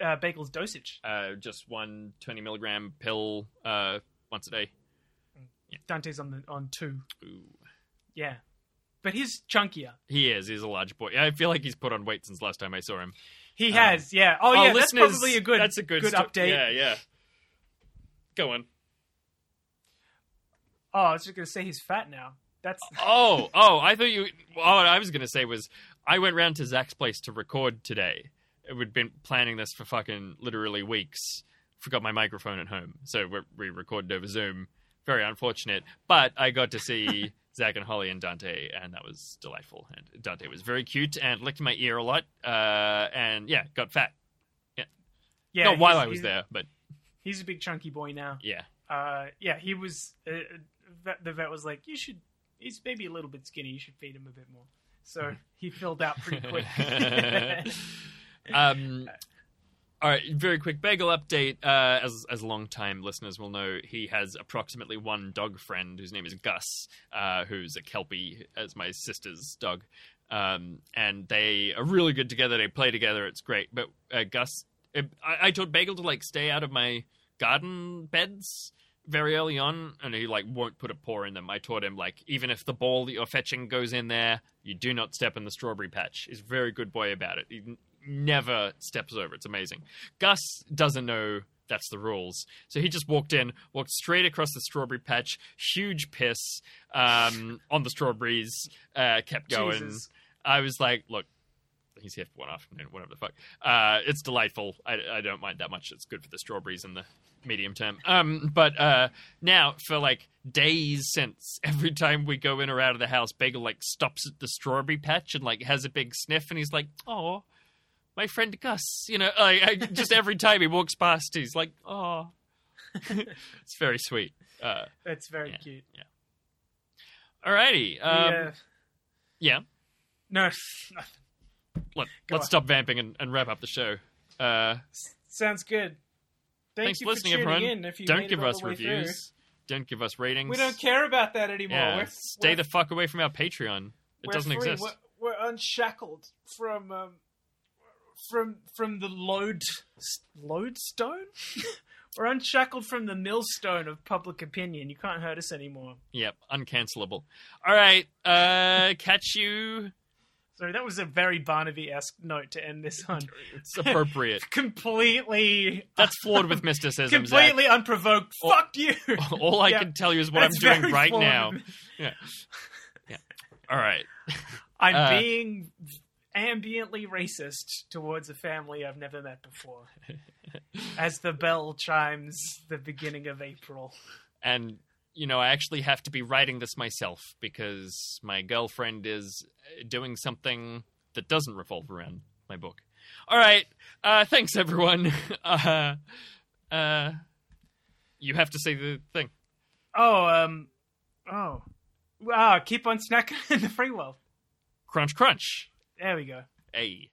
uh, Bagel's dosage? Uh, just one 20 milligram pill uh, once a day. Dante's on the on two. Ooh. Yeah, but he's chunkier. He is. He's a large boy. I feel like he's put on weight since last time I saw him. He Um, has. Yeah. Oh, yeah. That's probably a good. That's a good, good sto- update. Yeah, yeah. Go on. Oh, I was just gonna say he's fat now. That's Oh, oh! I thought you. All I was gonna say was I went round to Zach's place to record today. We'd been planning this for fucking literally weeks. Forgot my microphone at home, so we we recorded over Zoom. Very unfortunate, but I got to see Zach and Holly and Dante, and that was delightful. And Dante was very cute and licked my ear a lot. Uh, and yeah, got fat. yeah. yeah. Not while I was there, but He's a big chunky boy now. yeah. Uh, yeah. He was. Uh, vet, the vet was like, "You should. He's maybe a little bit skinny. You should feed him a bit more." So he filled out pretty quick. um, all right, very quick bagel update. Uh, as as long time listeners will know, he has approximately one dog friend whose name is Gus, uh, who's a kelpie, as my sister's dog. Um, and they are really good together. They play together. It's great. But uh, Gus, I, I told Bagel to like stay out of my garden beds very early on, and he like won't put a paw in them. I taught him like even if the ball that you're fetching goes in there, you do not step in the strawberry patch. He's a very good boy about it. He never steps over. It's amazing. Gus doesn't know that's the rules, so he just walked in, walked straight across the strawberry patch, huge piss um, on the strawberries, uh, kept going. Jesus. I was like, look. He's here for one afternoon, whatever the fuck. Uh, it's delightful. I, I don't mind that much. It's good for the strawberries in the medium term. Um, but uh, now for like days since every time we go in or out of the house, Bagel like stops at the strawberry patch and like has a big sniff, and he's like, "Oh, my friend Gus," you know. Like, I, just every time he walks past, he's like, "Oh." it's very sweet. Uh, That's very Yeah. cute. alrighty. Um, yeah. yeah. No, nothing. Let, Go let's on. stop vamping and, and wrap up the show. Uh, Sounds good. Thank thanks you for listening, tuning everyone. in. If you Don't give us reviews. Don't give us ratings. We don't care about that anymore. Yeah, We're, stay we're, the fuck away from our Patreon. It doesn't free. exist. We're, we're unshackled from um, from from the load lodestone. we're unshackled from the millstone of public opinion. You can't hurt us anymore. Yep, uncancelable. All right, uh, catch you. Sorry, that was a very Barnaby-esque note to end this on. It's appropriate. completely, That's flawed with mysticism, Zach. completely unprovoked. Oh. Fuck you. All I Yeah, can tell you is what I'm doing right flawed now. Yeah. Yeah. All right. I'm Uh, being ambiently racist towards a family I've never met before. As the bell chimes the beginning of April. and you know i actually have to be writing this myself because my girlfriend is doing something that doesn't revolve around my book all right uh thanks everyone uh uh you have to say the thing Oh, um, oh, ah, keep on snacking in the free world. crunch crunch There we go. hey